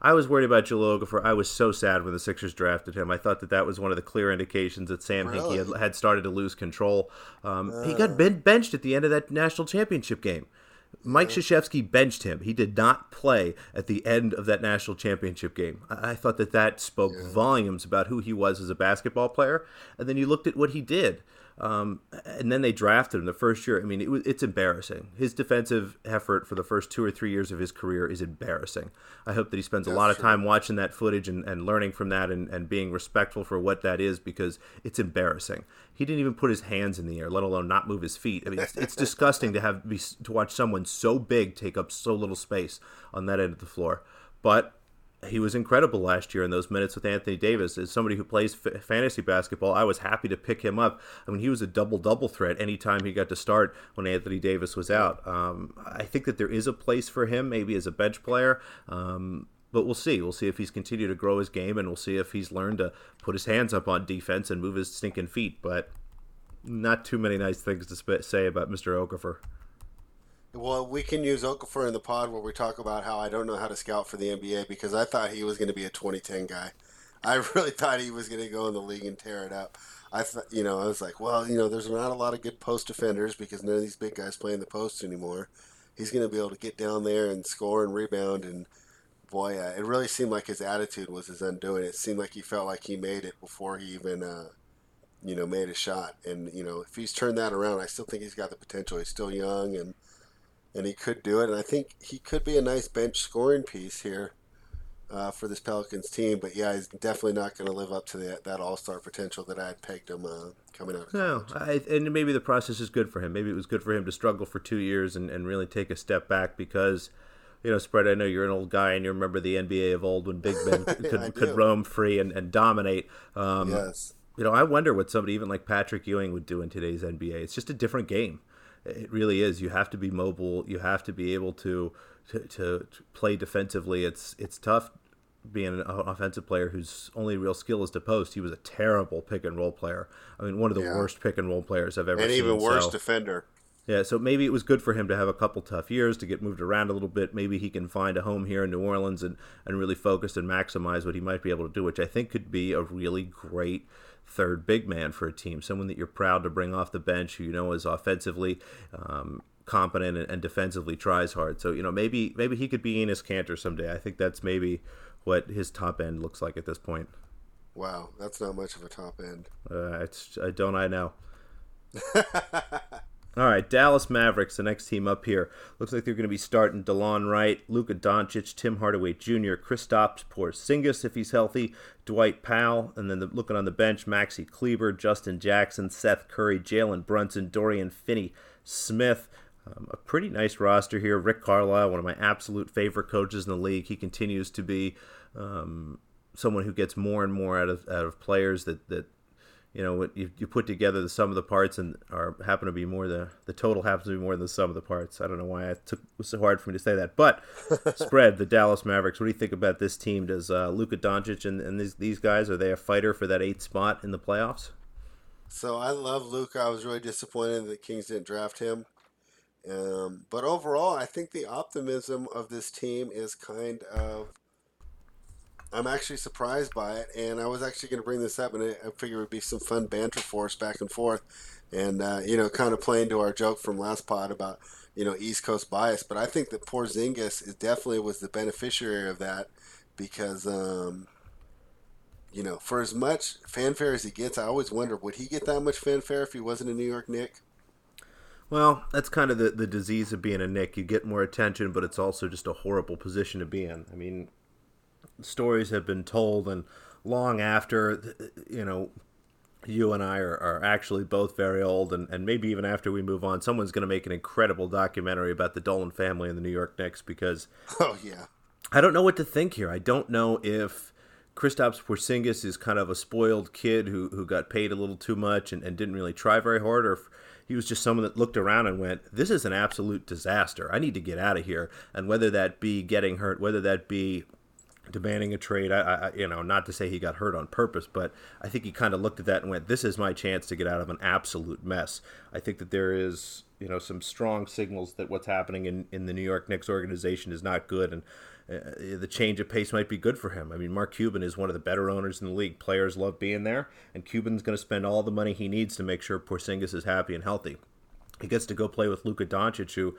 I was worried about Joe Okafor. I was so sad when the Sixers drafted him. I thought that that was one of the clear indications that Sam really? Hinkie had, had, started to lose control. Um, uh. He got ben- benched at the end of that national championship game. Mike Krzyzewski benched him. He did not play at the end of that national championship game. I, I thought that that spoke yeah. volumes about who he was as a basketball player. And then you looked at what he did. Um, and then they drafted him the first year. I mean, it was, it's embarrassing. His defensive effort for the first two or three years of his career is embarrassing. I hope that he spends That's a lot of true. time watching that footage and, and learning from that and, and being respectful for what that is because it's embarrassing. He didn't even put his hands in the air, let alone not move his feet. I mean, it's, it's disgusting to have to watch someone so big take up so little space on that end of the floor. But he was incredible last year in those minutes with Anthony Davis. As somebody who plays f- fantasy basketball, I was happy to pick him up. I mean, he was a double double threat anytime he got to start when Anthony Davis was out. Um, I think that there is a place for him, maybe as a bench player. Um, but we'll see. We'll see if he's continued to grow his game, and we'll see if he's learned to put his hands up on defense and move his stinking feet. But not too many nice things to sp- say about Mr. Okafor. Well, we can use Okafor in the pod where we talk about how I don't know how to scout for the NBA because I thought he was going to be a 2010 guy. I really thought he was going to go in the league and tear it up. I thought, you know, I was like, well, you know, there's not a lot of good post defenders because none of these big guys play in the post anymore. He's going to be able to get down there and score and rebound. And boy, uh, it really seemed like his attitude was his undoing. It seemed like he felt like he made it before he even, uh, you know, made a shot. And you know, if he's turned that around, I still think he's got the potential. He's still young and and he could do it. And I think he could be a nice bench scoring piece here uh, for this Pelicans team. But yeah, he's definitely not going to live up to that, that All Star potential that I had pegged him uh, coming out. no, I, and maybe the process is good for him. Maybe it was good for him to struggle for two years and, and really take a step back because. You know, spread. I know you're an old guy, and you remember the NBA of old when big men could, could roam free and, and dominate. Um, yes. You know, I wonder what somebody even like Patrick Ewing would do in today's NBA. It's just a different game It really is. You have to be mobile. You have to be able to to, to, play defensively. It's it's tough being an offensive player whose only real skill is to post. He was a terrible pick and roll player. I mean, one of the yeah. worst pick and roll players I've ever and seen. And even worse so, defender. Yeah, so maybe it was good for him to have a couple tough years to get moved around a little bit. Maybe he can find a home here in New Orleans and, and really focus and maximize what he might be able to do, which I think could be a really great third big man for a team. Someone that you're proud to bring off the bench who you know is offensively um, competent and, and, defensively tries hard. So, you know, maybe maybe he could be Enes Kanter someday. I think that's maybe what his top end looks like at this point. Wow, that's not much of a top end. Uh, it's, I don't I know. All right, Dallas Mavericks, the next team up here. Looks like they're going to be starting Delon Wright, Luka Doncic, Tim Hardaway Jr., Kristaps Porzingis if he's healthy, Dwight Powell, and then the, looking on the bench, Maxi Kleber, Justin Jackson, Seth Curry, Jalen Brunson, Dorian Finney Smith. Um, a pretty nice roster here. Rick Carlisle, one of my absolute favorite coaches in the league. He continues to be um, someone who gets more and more out of out of players that that you know, what you, you put together the sum of the parts and are happen to be more the the total happens to be more than the sum of the parts. I don't know why it took it was so hard for me to say that, but spread the Dallas Mavericks. What do you think about this team? Does uh, Luka Doncic and, and these these guys are they a fighter for that eighth spot in the playoffs? So I love Luka. I was really disappointed that Kings didn't draft him. Um, but overall, I think the optimism of this team is kind of I'm actually surprised by it, and I was actually going to bring this up, and I figured it would be some fun banter for us back and forth, and uh, you know, kind of playing to our joke from last pod about you know East Coast bias. But I think that Porzingis is definitely was the beneficiary of that because, um, you know, for as much fanfare as he gets, I always wonder would he get that much fanfare if he wasn't a New York Knick? Well, that's kind of the, the disease of being a Knick. You get more attention, but it's also just a horrible position to be in. I mean, stories have been told, and long after, you know, you and I are, are actually both very old, and, and maybe even after we move on, someone's going to make an incredible documentary about the Dolan family and the New York Knicks because. Oh, yeah. I don't know what to think here. I don't know if Kristaps Porzingis is kind of a spoiled kid who, who got paid a little too much and, and didn't really try very hard, or if he was just someone that looked around and went, This is an absolute disaster. I need to get out of here. And whether that be getting hurt, whether that be demanding a trade. I, I, you know, not to say he got hurt on purpose, but I think he kind of looked at that and went, "This is my chance to get out of an absolute mess." I think that there is, you know, some strong signals that what's happening in, in the New York Knicks organization is not good, and uh, the change of pace might be good for him. I mean, Mark Cuban is one of the better owners in the league. Players love being there, and Cuban's going to spend all the money he needs to make sure Porzingis is happy and healthy. He gets to go play with Luka Doncic, who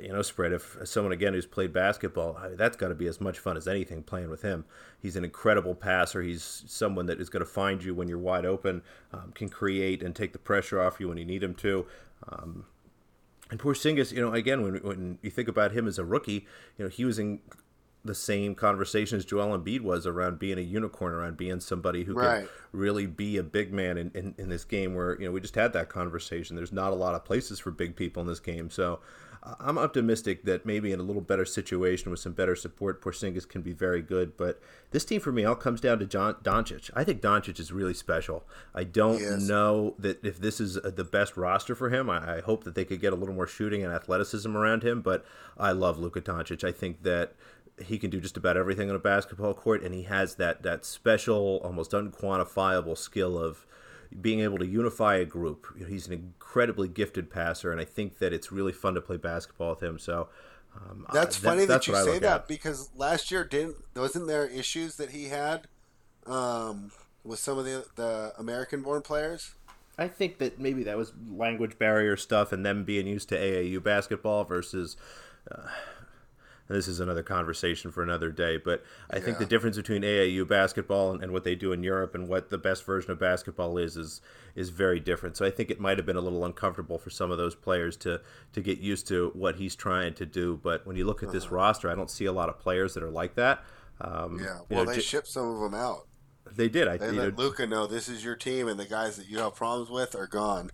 you know, spread. If someone again who's played basketball, that's got to be as much fun as anything playing with him. He's an incredible passer. He's someone that is going to find you when you're wide open, um, can create and take the pressure off you when you need him to. Um, and Porzingis, you know, again, when when you think about him as a rookie, you know, he was in the same conversation as Joel Embiid was around being a unicorn, around being somebody who right. could really be a big man in, in, in, this game where, you know, we just had that conversation. There's not a lot of places for big people in this game. So I'm optimistic that maybe in a little better situation with some better support, Porzingis can be very good. But this team for me all comes down to John Doncic. I think Doncic is really special. I don't yes. know that if this is uh, the best roster for him. I, I, hope that they could get a little more shooting and athleticism around him. But I love Luka Doncic. I think that he can do just about everything on a basketball court, and he has that that special, almost unquantifiable skill of being able to unify a group. You know, he's an incredibly gifted passer, and I think that it's really fun to play basketball with him. So um, that's funny that, that's that you say that at. because last year didn't wasn't there issues that he had um, with some of the the American-born players. I think that maybe that was language barrier stuff and them being used to AAU basketball versus. Uh, this is another conversation for another day. But I yeah. think the difference between AAU basketball and, and, what they do in Europe and what the best version of basketball is is is very different. So I think it might have been a little uncomfortable for some of those players to to get used to what he's trying to do. But when you look at uh-huh. this roster, I don't see a lot of players that are like that. Um, yeah, well, know, they j- shipped some of them out. They did. I they let know, Luka know this is your team, and the guys that you have problems with are gone.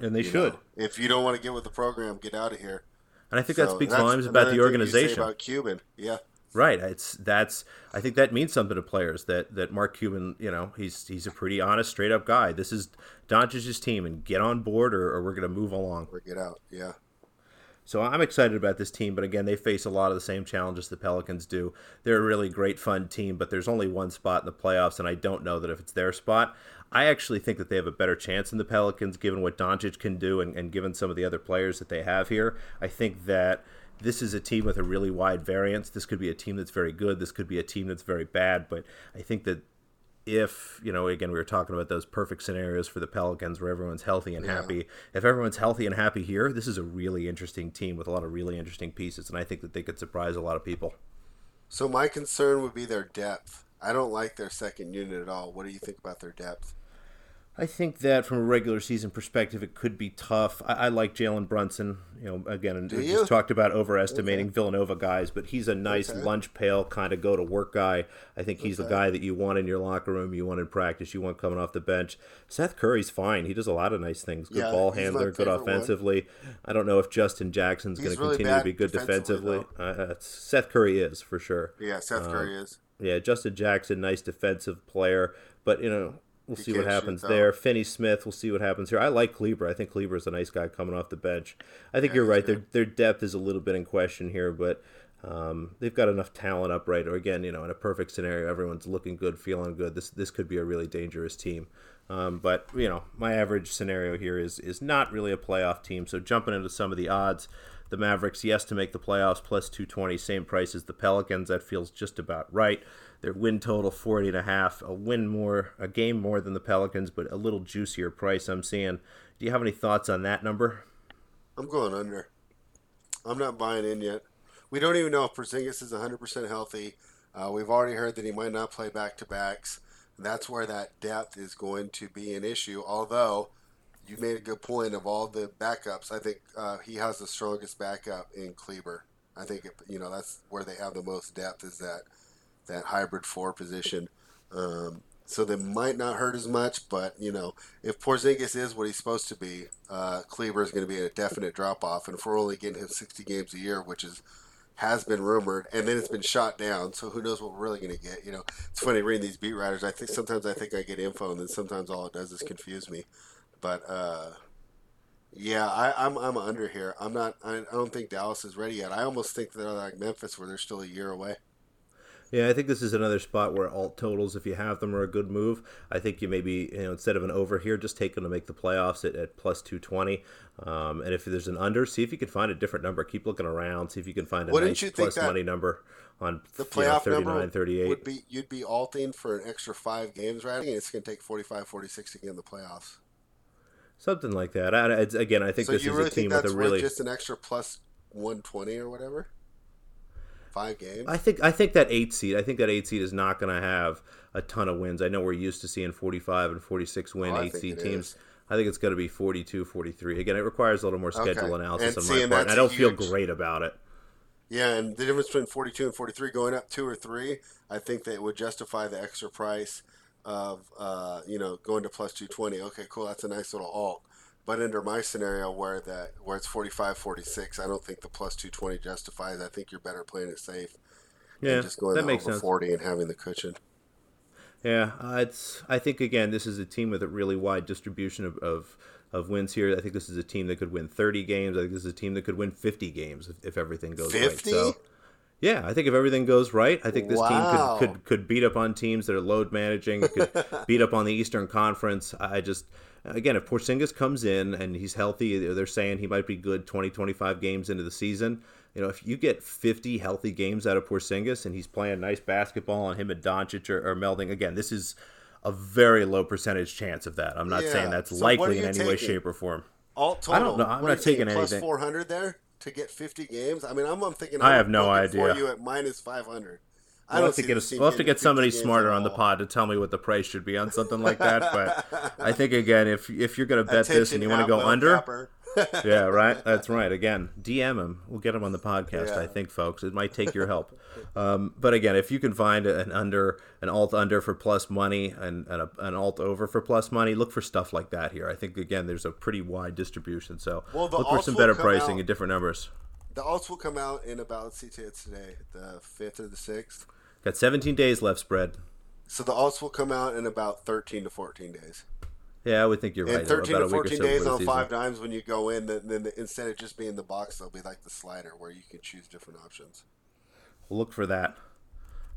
And they should. Know, if you don't want to get with the program, get out of here. And I think so that speaks volumes about the organization. about Cuban, yeah. Right. It's that's I think that means something to players that that Mark Cuban, you know, he's he's a pretty honest, straight up guy. This is Doncic's team, and get on board, or, or we're going to move along. Or get out. Yeah. So I'm excited about this team, but again, they face a lot of the same challenges the Pelicans do. They're a really great, fun team, but there's only one spot in the playoffs, and I don't know that if it's their spot. I actually think that they have a better chance than the Pelicans, given what Doncic can do and, and given some of the other players that they have here. I think that this is a team with a really wide variance. This could be a team that's very good. This could be a team that's very bad. But I think that if, you know, again, we were talking about those perfect scenarios for the Pelicans where everyone's healthy and yeah. happy. If everyone's healthy and happy here, this is a really interesting team with a lot of really interesting pieces. And I think that they could surprise a lot of people. So my concern would be their depth. I don't like their second unit at all. What do you think about their depth? I think that from a regular season perspective, it could be tough. I, I like Jalen Brunson. You know, again, we just talked about overestimating okay. Villanova guys, but he's a nice okay. lunch pail kind of go to work guy. I think he's okay. the guy that you want in your locker room, you want in practice, you want coming off the bench. Seth Curry's fine. He does a lot of nice things. Good yeah, ball handler, good offensively. One. I don't know if Justin Jackson's going to really continue to be good defensively. defensively. Uh, Seth Curry is for sure. Yeah, Seth uh, Curry is. Yeah, Justin Jackson, nice defensive player, but you know We'll see what happens there. Finney Smith, we'll see what happens here. I like Kleber. I think Kleber is a nice guy coming off the bench. I think yeah, you're right. Their their depth is a little bit in question here, but um, they've got enough talent upright. Or again, you know, in a perfect scenario, everyone's looking good, feeling good. This this could be a really dangerous team. Um, but you know, my average scenario here is is not really a playoff team. So jumping into some of the odds, the Mavericks, yes, to make the playoffs, plus two twenty, same price as the Pelicans. That feels just about right. Their win total 40 and a half, a win more, a game more than the Pelicans, but a little juicier price I'm seeing. Do you have any thoughts on that number? I'm going under. I'm not buying in yet. We don't even know if Porzingis is 100% healthy. Uh, we've already heard that he might not play back to backs. That's where that depth is going to be an issue. Although you made a good point of all the backups, I think uh, he has the strongest backup in Kleber. I think you know that's where they have the most depth is that that hybrid four position. Um, so they might not hurt as much, but you know, if Porzingis is what he's supposed to be, uh, Kleber is going to be a definite drop off. And if we're only getting him 60 games a year, which is has been rumored, and then it's been shot down, so who knows what we're really going to get? You know, it's funny reading these beat writers. I think sometimes I think I get info, and then sometimes all it does is confuse me. But uh, yeah, I, am I'm, I'm under here. I'm not. I, I don't think Dallas is ready yet. I almost think they're like Memphis, where they're still a year away. Yeah, I think this is another spot where alt totals, if you have them, are a good move. I think you maybe, you know, instead of an over here, just take them to make the playoffs at, at plus 220. Um, and if there's an under, see if you can find a different number. Keep looking around, see if you can find a Wouldn't nice plus money number on the playoff you know, 39, number 38. Would be, you'd be alting for an extra five games, right? And it's going to take 45, 46 to get in the playoffs. Something like that. I, again, I think so this is really a team with a really. just an extra plus 120 or whatever? Five games. I think I think that eight seed. I think that eight seed is not going to have a ton of wins. I know we're used to seeing 45 and 46 win oh, eight seed teams. Is. I think it's going to be 42, 43. Again, it requires a little more schedule okay. analysis on my part. And I don't huge... feel great about it. Yeah, and the difference between 42 and 43 going up two or three, I think that would justify the extra price of, uh, you know, going to plus 220. Okay, cool. That's a nice little alt. But under my scenario where that where it's 45 46, I don't think the plus 220 justifies. I think you're better playing it safe. Yeah, just going that makes over sense. 40 and having the cushion. Yeah, uh, it's. I think again, this is a team with a really wide distribution of, of, of wins here. I think this is a team that could win 30 games. I think this is a team that could win 50 games if, if everything goes 50? right. So, yeah, I think if everything goes right, I think this wow. team could, could could beat up on teams that are load managing. Could beat up on the Eastern Conference. I just again, if Porzingis comes in and he's healthy, they're saying he might be good 20, 25 games into the season. You know, if you get 50 healthy games out of Porzingis and he's playing nice basketball and him and Doncic are, are melding, again, this is a very low percentage chance of that. I'm not yeah. saying that's so likely in any taking? way, shape, or form. Alt total. I don't know. I'm what not taking anything. Plus 400 there to get 50 games. I mean, I'm, I'm thinking. I have no idea. For you at minus 500. We'll have to get a, we'll have to get somebody smarter on the pod to tell me what the price should be on something like that. But I think again, if if you're going to bet Attention this and you want to go under, yeah, right. That's right. Again, DM him. We'll get him on the podcast. Yeah. I think, folks, it might take your help. Um, but again, if you can find an under, an alt under for plus money, and, and a, an alt over for plus money, look for stuff like that here. I think again, there's a pretty wide distribution. So well, look for some better pricing out, and different numbers the alts will come out in about see today, the fifth or the sixth. Got 17 days left spread. So the alts will come out in about 13 to 14 days. Yeah, I would think you're And right. 13 About to a week or 14 so days on five dimes when you go in, then, then the, instead of just being the box, there'll be like the slider where you can choose different options. We'll Look for that.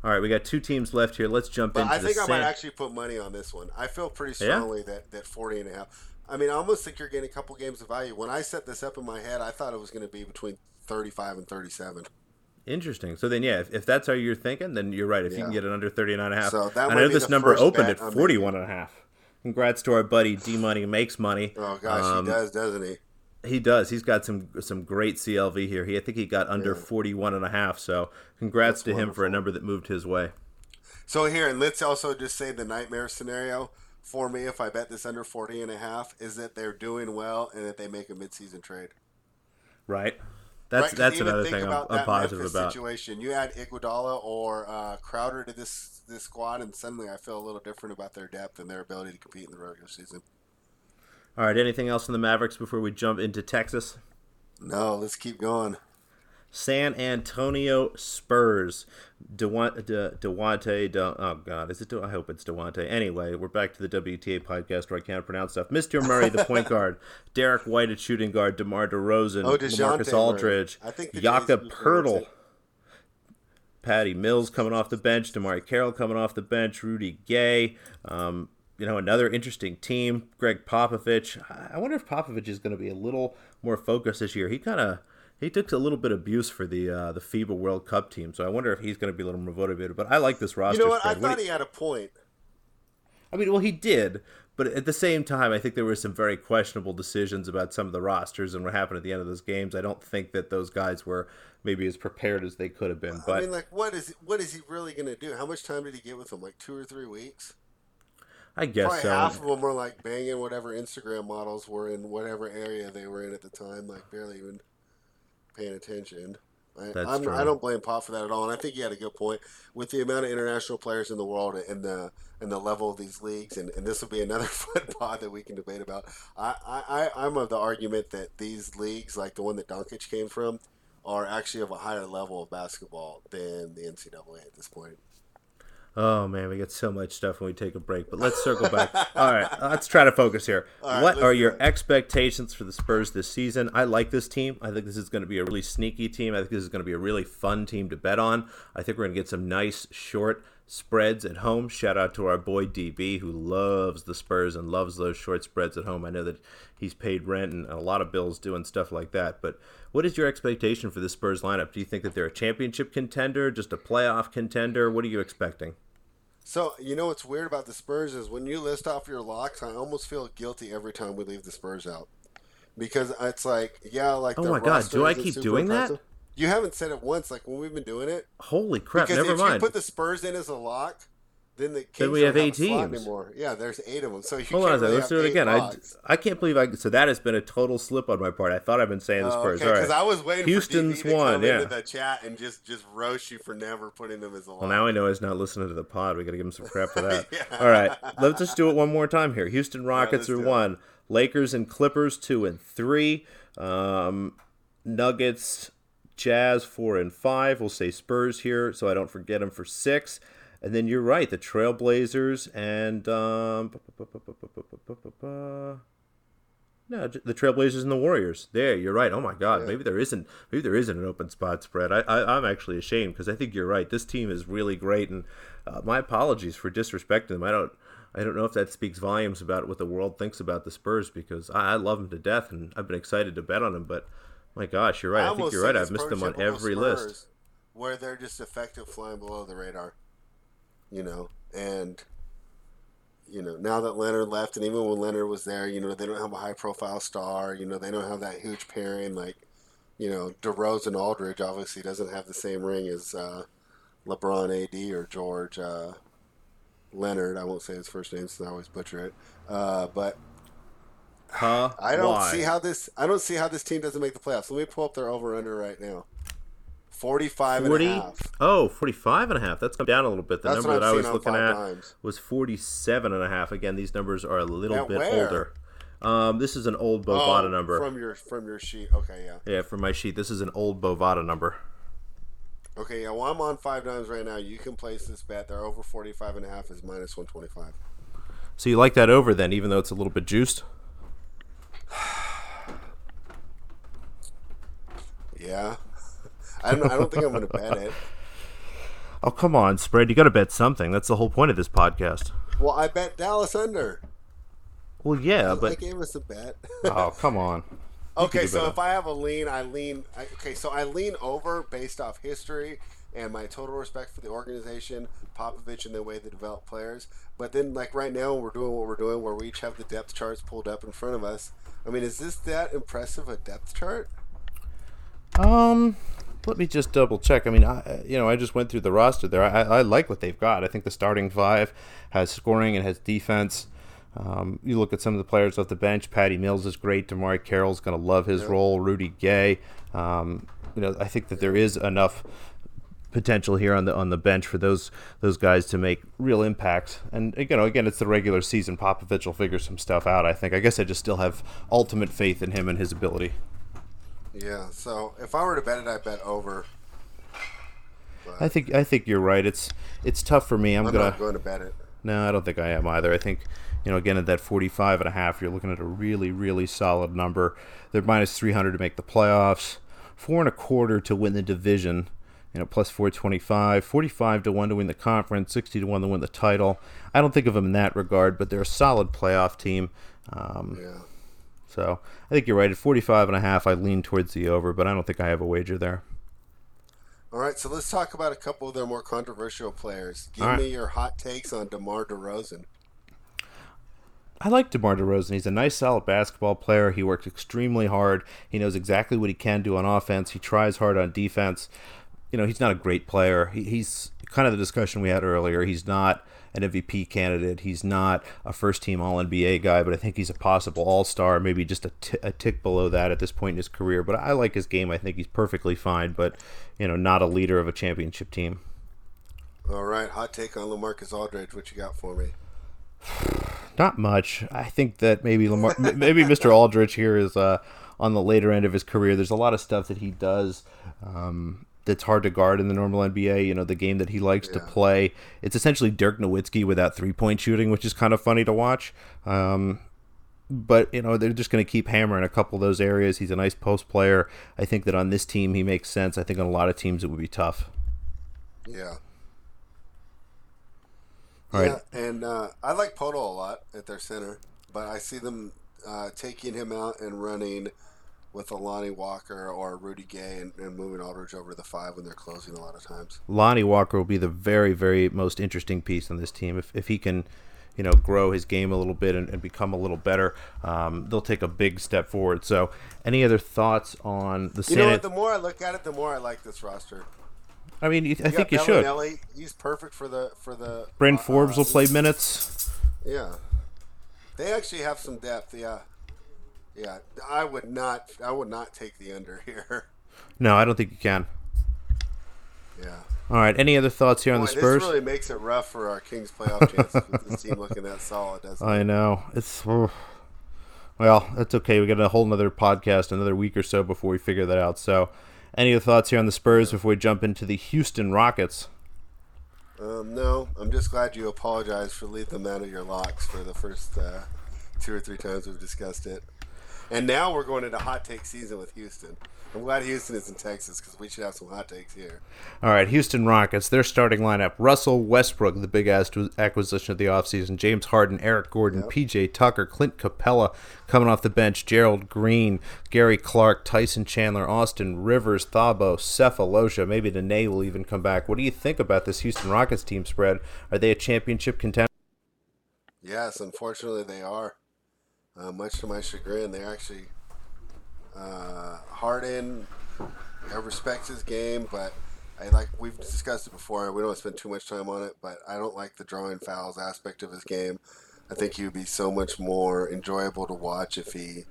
All right, we got two teams left here. Let's jump into I think I might actually put money on this one. I feel pretty Yeah? strongly that, that 40 and a half. I mean, I almost think you're getting a couple games of value. When I set this up in my head, I thought it was going to be between 35 and 37. Interesting. So then, yeah, if, if that's how you're thinking, then you're right. If you can get it under 39 and a half. So that I know this number opened at I'm 41 and a half. Congrats to our buddy D Money makes money. Oh, gosh, Um, he does, doesn't he? He does. He's got some some great CLV here. He I think he got under Yeah. 41 and a half. So congrats That's to him for a number that moved his way. So here, and let's also just say the nightmare scenario for me, if I bet this under 40 and a half, is that they're doing well and that they make a midseason trade. Right? That's Right, that's another thing I'm, about I'm that positive Memphis about. Situation. You add Iguodala or uh, Crowder to this this squad, and suddenly I feel a little different about their depth and their ability to compete in the regular season. All right, anything else in the Mavericks before we jump into Texas? No, let's keep going. San Antonio Spurs. Dewan- De- Dewante. De- oh, God. Is it? De- I hope it's Dewante. Anyway, we're back to the WTA podcast where I can't pronounce stuff. Mr. Murray, the point guard. Derrick White at shooting guard. DeMar DeRozan. Oh, Murray. Aldridge. I think Jakob Poeltl. Patty Mills coming off the bench. DeMarre Carroll coming off the bench. Rudy Gay. Um, you know, another interesting team. Gregg Popovich. I wonder if Popovich is going to be a little more focused this year. He kind of he took a little bit of abuse for the uh, the FIBA World Cup team, so I wonder if he's going to be a little more motivated. But I like this roster. You know what? I. What thought he had a point. I mean, well, he did, but at the same time, I think there were some very questionable decisions about some of the rosters and what happened at the end of those games. I don't think that those guys were maybe as prepared as they could have been. But I mean, like, what is what is he really going to do? How much time did he get with them? Like two or three weeks? I guess Probably so. half of them were like banging whatever Instagram models were in whatever area they were in at the time, like barely even paying attention. I, That's I'm, true. I don't blame Pop for that at all, and I think he had a good point with the amount of international players in the world and the and the level of these leagues. And, and this will be another fun pod that we can debate about. I, I I- I'm of the argument that these leagues, like the one that Doncic came from, are actually of a higher level of basketball than the NCAA at this point. Oh man, we got so much stuff when we take a break. But let's circle back. All right, let's try to focus here. right, what are your expectations for the Spurs this season? I like this team. I think this is going to be a really sneaky team. I think this is going to be a really fun team to bet on. I think we're going to get some nice short spreads at home. Shout out to our boy DB who loves the Spurs and loves those short spreads at home. I know that he's paid rent and a lot of bills doing stuff like that. But what is your expectation for the Spurs lineup? Do you think that they're a championship contender, just a playoff contender? What are you expecting? So you know what's weird about the Spurs is when you list off your locks, I almost feel guilty every time we leave the Spurs out because it's like, yeah, like. Oh my God, do I keep doing that? You haven't said it once, like when we've been doing it. Holy crap! Because Never if mind. you put the Spurs in as a lock, then the Kings Then we don't have eight a teams. anymore. Yeah, there's eight of them. So you Hold on really Let's do it again. I, locks. I can't believe I. So that has been a total slip on my part. I thought I've been saying the Oh, Spurs. okay, All because right. I was waiting Houston's for DB to won, come yeah. into the chat and just just roast you for never putting them as a lock. Well, now I know he's not listening to the pod. We got to give him some crap for that. Yeah. All right, let's just do it one more time here. Houston Rockets let's are one. Lakers and Clippers two and three. Um, Nuggets, Jazz four and five. We'll say Spurs here, so I don't forget them for six. And then you're right, the Trailblazers and um, no, the Trailblazers and the Warriors. There, you're right. Oh my God, maybe there isn't. Maybe there isn't an open spot spread. I, I I'm actually ashamed because I think you're right. This team is really great, and uh, my apologies for disrespecting them. I don't. I don't know if that speaks volumes about what the world thinks about the Spurs because I, I love them to death and I've been excited to bet on them. But my gosh, you're right. I, think you're right. I've missed them on every Spurs list. where they're just effective flying below the radar. You know, and you know now that Leonard left, and even when Leonard was there, you know they don't have a high profile star. You know they don't have that huge pairing like you know DeRozan Aldridge. Obviously doesn't have the same ring as uh, LeBron AD or George uh, Leonard. I won't say his first name since I always butcher it. Uh, but Huh? I don't Why? see how this. I don't see how this team doesn't make the playoffs. Let me pull up their over under right now. 45 40 and a half. oh 45 and a half that's come down a little bit the That's number that i was looking at dimes. was 47 and a half again these numbers are a little At bit where? older Um, this is an old Bovada Oh, number. from your from your sheet. Okay, yeah. yeah, from my sheet. This is an old Bovada number. Okay, yeah. Well, I'm on five dimes right now. You can place this bet. They're over 45 and a half is minus 125. So you like that over then, even though it's a little bit juiced? Yeah. I don't. I don't think I'm going to bet it. Oh come on, spread. You got to bet something. That's the whole point of this podcast. Well, I bet Dallas under. Well, yeah, I but They gave us a bet. oh come on. okay, so better. if I have a lean, I lean. I, okay, so I lean over based off history and my total respect for the organization, Popovich, and the way they develop players. But then, like right now, we're doing what we're doing, where we each have the depth charts pulled up in front of us. I mean, is this that impressive a depth chart? Um, let me just double check. I mean, I you know I just went through the roster there. I, I like what they've got. I think the starting five has scoring and has defense. Um, you look at some of the players off the bench. Patty Mills is great. DeMarre Carroll's going to love his role. Rudy Gay. Um, you know, I think that there is enough potential here on the on the bench for those those guys to make real impact. And you know, again, it's the regular season. Popovich will figure some stuff out. I think. I guess I just still have ultimate faith in him and his ability. Yeah. So if I were to bet it, I bet over. I think I think you're right. It's it's tough for me. I'm, I'm gonna not going to bet it. no, I don't think I am either. I think you know again at that 45 and a half, you're looking at a really really solid number. They're minus 300 to make the playoffs, four and a quarter to win the division. You know, plus 425, 45 to 1 to win the conference, 60 to 1 to win the title. I don't think of them in that regard, but they're a solid playoff team. Um, Yeah. So I think you're right. At 45 and a half, I lean towards the over, but I don't think I have a wager there. All right, so let's talk about a couple of their more controversial players. Give right. me your hot takes on DeMar DeRozan. I like DeMar DeRozan. He's a nice, solid basketball player. He works extremely hard. He knows exactly what he can do on offense. He tries hard on defense. You know, he's not a great player. He, he's kind of the discussion we had earlier. He's not an MVP candidate. He's not a first team All NBA guy, but I think he's a possible All Star, maybe just a, t- a tick below that at this point in his career. But I like his game. I think he's perfectly fine, but, you know, not a leader of a championship team. All right, hot take on LaMarcus Aldridge. What you got for me? Not much. I think that maybe Lamar, maybe Mr. Aldridge here is uh, on the later end of his career. There's a lot of stuff that he does um, that's hard to guard in the normal NBA. You know, the game that he likes to play. It's essentially Dirk Nowitzki without three point shooting, which is kind of funny to watch. Um, but you know they're just going to keep hammering a couple of those areas. He's a nice post player. I think that on this team he makes sense. I think on a lot of teams it would be tough. Yeah. All right. Yeah, and uh, I like Poto a lot at their center, but I see them uh, taking him out and running with a Lonnie Walker or Rudy Gay and, and moving Aldridge over to the five when they're closing a lot of times. Lonnie Walker will be the very, very most interesting piece on this team. If, if he can, you know, grow his game a little bit and, and become a little better, um, they'll take a big step forward. So, any other thoughts on the You know what? The more I look at it, the more I like this roster. I mean, you- I You think you should. He's perfect for the for the. Bryn uh, Forbes will play minutes. Yeah, they actually have some depth. Yeah, yeah. I would not. I would not take the under here. No, I don't think you can. Yeah. All right. Any other thoughts here on the Spurs? This really makes it rough for our Kings playoff chances with this team looking that solid, doesn't it? I know it's. oh. Well, that's okay. We got a whole another podcast, another week or so before we figure that out. So, any other thoughts here on the Spurs before we jump into the Houston Rockets? Um, no, I'm just glad you apologized for leaving them out of your locks for the first uh, two or three times we've discussed it. And now we're going into hot take season with Houston. I'm glad Houston is in Texas because we should have some hot takes here. All right, Houston Rockets, their starting lineup Russell Westbrook, the big ass acquisition of the offseason, James Harden, Eric Gordon, PJ Tucker, Clint Capela coming off the bench, Gerald Green, Gary Clark, Tyson Chandler, Austin Rivers, Thabo, Sefolosha, maybe Dene will even come back. What do you think about this Houston Rockets team spread? Are they a championship contender? Yes, unfortunately they are. Uh, much to my chagrin, they're actually uh, Harden. I respect his game, but I like we've discussed it before. We don't spend too much time on it, but I don't like the drawing fouls aspect of his game. I think he would be so much more enjoyable to watch if he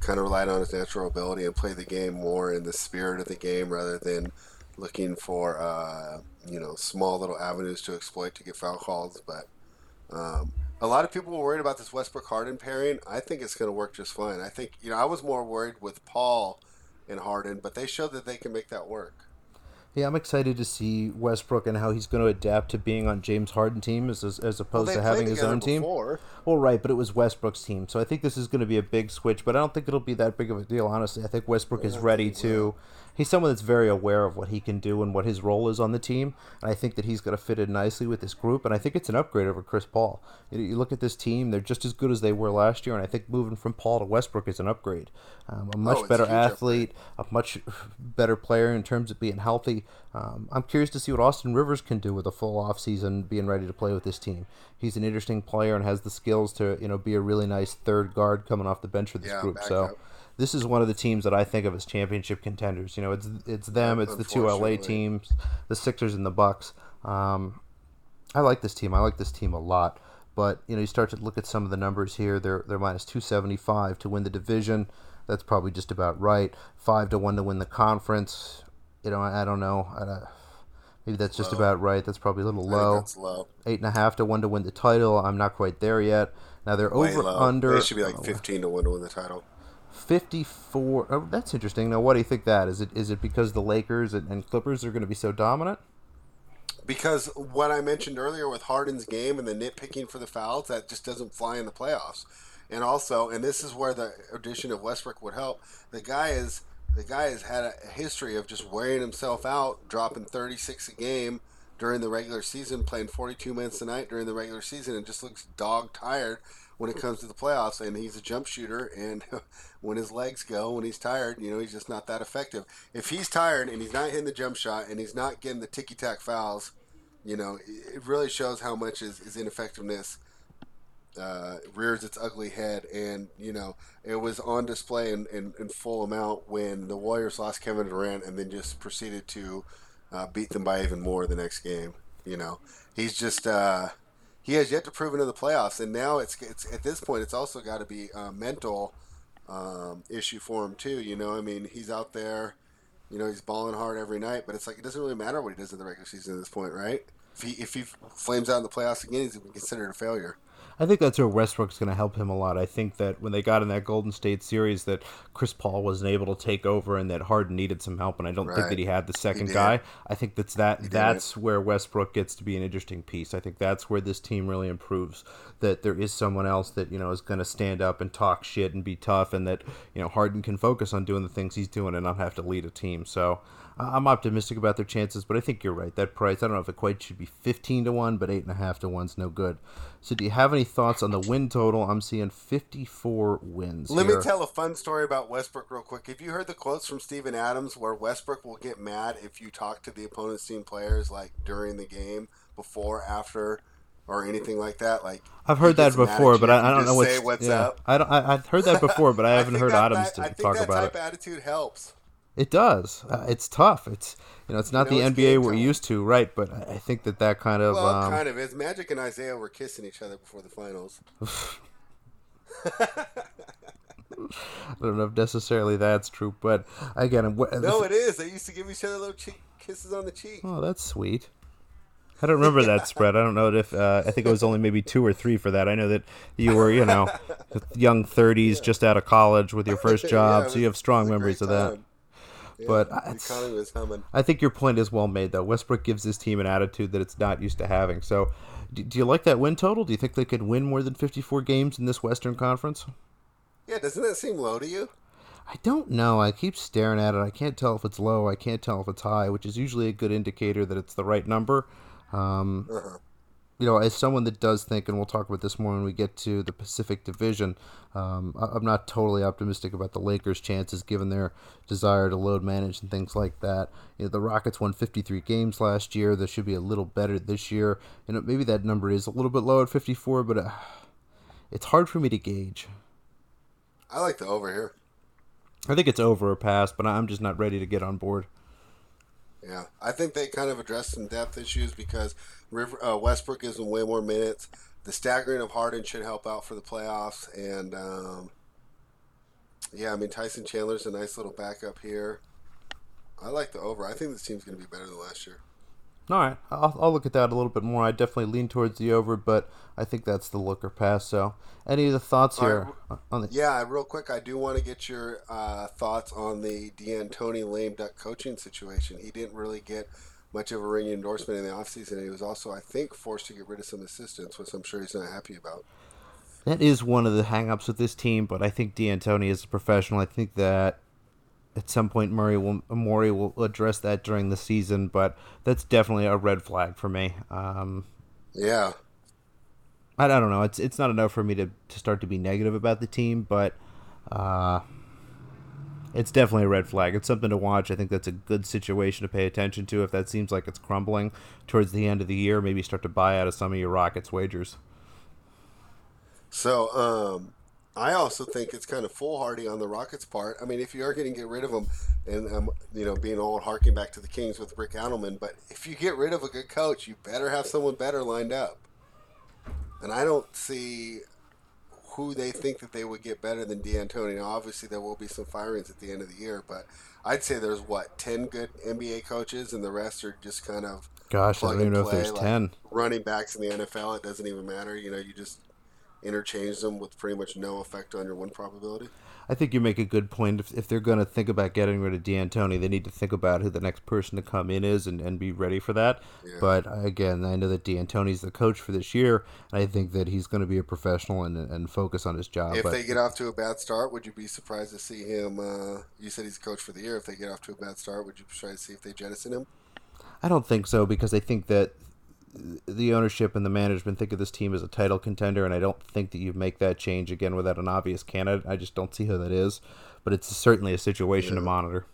kind of relied on his natural ability and played the game more in the spirit of the game rather than looking for uh, you know small little avenues to exploit to get foul calls. But um, a lot of people were worried about this Westbrook Harden pairing. I think it's going to work just fine. I think you know I was more worried with Paul and Harden, but they showed that they can make that work. Yeah, I'm excited to see Westbrook and how he's going to adapt to being on James Harden team as as opposed well, to having his own before. team. Well, right, but it was Westbrook's team, so I think this is going to be a big switch. But I don't think it'll be that big of a deal, honestly. I think Westbrook is ready to he's someone that's very aware of what he can do and what his role is on the team. And I think that he's going to fit in nicely with this group. And I think it's an upgrade over Chris Paul. You, you look at this team; they're just as good as they were last year. And I think moving from Paul to Westbrook is an upgrade. Um, a much Oh, better a athlete, a much better player in terms of being healthy. Um, I'm curious to see what Austin Rivers can do with a full offseason being ready to play with this team. He's an interesting player and has the skills to you know be a really nice third guard coming off the bench for this Yeah, group. So backup. This is one of the teams that I think of as championship contenders. You know, it's it's them, it's the two LA teams, the Sixers and the Bucks. Um, I like this team. I like this team a lot. But you know, you start to look at some of the numbers here. They're they're minus two seventy five to win the division. That's probably just about right. Five to one to win the conference. You know, I, I don't know. I, uh, maybe that's just Low. about right. That's probably a little low. that's low. Eight and a half to one to win the title. I'm not quite there yet. Now they're Way over low. under. They should be like oh, 15 to one to win the title. 54 oh, that's interesting now what do you think that is it is it because the lakers and, and clippers are going to be so dominant Because what I mentioned earlier with Harden's game and the nitpicking for the fouls, that just doesn't fly in the playoffs. And also, and this is where the addition of Westbrook would help. The guy is the guy has had a history of just wearing himself out, dropping 36 a game during the regular season, playing 42 minutes a night during the regular season, and just looks dog tired when it comes to the playoffs. And he's a jump shooter, and when his legs go, when he's tired, you know, he's just not that effective. If he's tired and he's not hitting the jump shot and he's not getting the ticky tack fouls, you know, it really shows how much his, his ineffectiveness uh, rears its ugly head. And, you know, it was on display in, in, in full amount when the Warriors lost Kevin Durant and then just proceeded to uh, beat them by even more the next game. You know, he's just. Uh, he has yet to prove it in the playoffs, and now it's, it's at this point it's also got to be a mental um, issue for him too. You know, I mean, he's out there, you know, he's balling hard every night, but it's like it doesn't really matter what he does in the regular season at this point, right? If he if he flames out in the playoffs again, he's considered a failure. I think that's where Westbrook's going to help him a lot. I think that when they got in that Golden State series, that Chris Paul wasn't able to take over, and that Harden needed some help. And I don't think that he had the second guy. I think that's that. That's where Westbrook gets to be an interesting piece. I think that's where this team really improves. That there is someone else that you know is going to stand up and talk shit and be tough, and that you know Harden can focus on doing the things he's doing and not have to lead a team. So. I'm optimistic about their chances, but I think you're right. That price, I don't know if it quite should be 15 to 1, but 8.5 to 1's no good. So, do you have any thoughts on the win total? I'm seeing 54 wins. Let here. me tell a fun story about Westbrook real quick. Have you heard the quotes from Steven Adams where Westbrook will get mad if you talk to the opponent's team players like during the game, before, after, or anything like that? Like I've heard that gets mad at before, but I, I don't know what's, what's yeah. up. I don't. I, I've heard that before, but I haven't heard that- Adams that- I think talk that about type it. attitude helps. It does. Uh, it's tough. It's you know, it's not You know, the it's NBA we're time. used to, right? But I think that that kind of. Well, um, kind of is. Magic and Isaiah were kissing each other before the finals. I don't know if necessarily that's true, but again, wh- No, it is. They used to give each other little cheek kisses on the cheek. Oh, that's sweet. I don't remember that spread. I don't know if uh, I think it was only maybe two or three for that. I know that you were, you know, young thirties, just out of college with your first Yeah, job, so you have strong was memories of that. Yeah, But I- economy was humming. I think your point is well made, though. Westbrook gives this team an attitude that it's not used to having. So, do, do you like that win total? Do you think they could win more than fifty-four games in this Western Conference? Yeah, doesn't that seem low to you? I don't know. I keep staring at it. I can't tell if it's low. I can't tell if it's high, which is usually a good indicator that it's the right number. Um, Uh-huh. You know, as someone that does think, and we'll talk about this more when we get to the Pacific Division, um, I'm not totally optimistic about the Lakers' chances given their desire to load manage and things like that. You know, the Rockets won 53 games last year. They should be a little better this year. You know, maybe that number is a little bit low at 54, but uh, it's hard for me to gauge. I like the over here. I think it's over or past, but I'm just not ready to get on board. Yeah, I think they kind of addressed some depth issues because River, uh, Westbrook gives them way more minutes. The staggering of Harden should help out for the playoffs, and um, yeah, I mean Tyson Chandler's a nice little backup here. I like the over. I think this team's going to be better than last year. All right, I'll, I'll look at that a little bit more. I definitely lean towards the over, but I think that's the look or pass. So, any of the thoughts here right. on the? Yeah, real quick, I do want to get your uh, thoughts on the D'Antoni lame duck coaching situation. He didn't really get much of a ring endorsement in the offseason. He was also, I think, forced to get rid of some assistants, which I'm sure he's not happy about. That is one of the hangups with this team, but I think D'Antoni is a professional. I think that at some point Murray will Morey will address that during the season, but that's definitely a red flag for me. Um, yeah, I, I, don't know. It's it's not enough for me to, to start to be negative about the team, but uh, it's definitely a red flag. It's something to watch. I think that's a good situation to pay attention to. If that seems like it's crumbling towards the end of the year, maybe start to buy out of some of your Rockets wagers. So, um, I also think it's kind of foolhardy on the Rockets' part. I mean, if you are going to get rid of them, and um, you know, being all harking back to the Kings with Rick Adelman, but if you get rid of a good coach, you better have someone better lined up. And I don't see who they think that they would get better than D'Antoni. Now, obviously, there will be some firings at the end of the year, but I'd say there's what ten good NBA coaches, and the rest are just kind of gosh, I don't even know if there's like ten running backs in the NFL. It doesn't even matter. You know, you just interchange them with pretty much no effect on your win probability. I think you make a good point. If, if they're going to think about getting rid of D'Antoni, they need to think about who the next person to come in is and, and be ready for that. Yeah. But again, I know that D'Antoni's the coach for this year, and I think that he's going to be a professional and, and focus on his job. If but, they get off to a bad start, would you be surprised to see him? Uh, you said he's coach for the year. If they get off to a bad start, would you try to see if they jettison him? I don't think so because I think that the ownership and the management think of this team as a title contender, and I don't think that you make that change again without an obvious candidate. I just don't see who that is, but it's certainly a situation yeah. to monitor.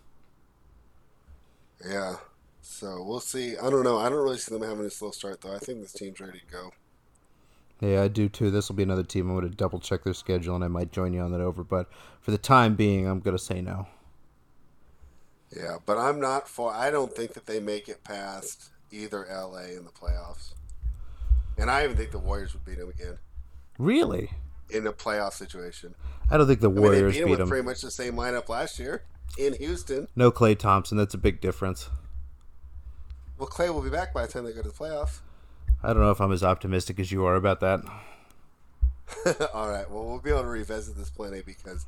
Yeah, so we'll see. I don't know. I don't really see them having a slow start though. I think this team's ready to go. Yeah, I do too. This will be another team. I'm going to double check their schedule, and I might join you on that over. But for the time being, I'm going to say no. Yeah, but I'm not for. I don't think that they make it past either LA in the playoffs. And I even think the Warriors would beat them again. Really? In a playoff situation. I don't think the Warriors I mean, beat, beat them. Pretty much the same lineup last year in Houston. No Klay Thompson. That's a big difference. Well, Klay will be back by the time they go to the playoffs. I don't know if I'm as optimistic as you are about that. All right. Well, we'll be able to revisit this plenty because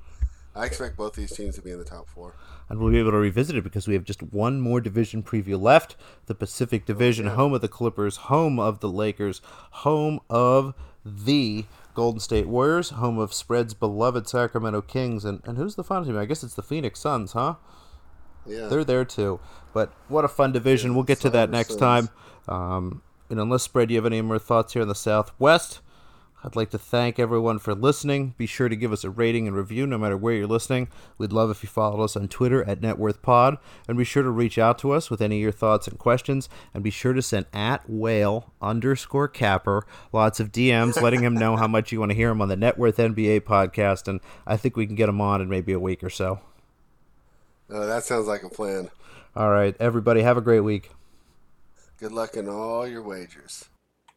I expect both these teams to be in the top four. And we'll be able to revisit it because we have just one more division preview left. The Pacific Division, oh, yeah. home of the Clippers, home of the Lakers, home of the Golden State Warriors, home of Spread's beloved Sacramento Kings. And, and who's the final team? I guess it's the Phoenix Suns, huh? Yeah. They're there too. But what a fun division. Yeah, we'll get to that next Suns. time. Um, and unless, Spread, you have any more thoughts here in the Southwest? I'd like to thank everyone for listening. Be sure to give us a rating and review no matter where you're listening. We'd love if you followed us on Twitter at NetworthPod. And be sure to reach out to us with any of your thoughts and questions. And be sure to send at whale underscore capper lots of DMs letting him know how much you want to hear him on the Net Worth NBA podcast. And I think we can get him on in maybe a week or so. Uh, that sounds like a plan. All right, everybody, have a great week. Good luck in all your wagers.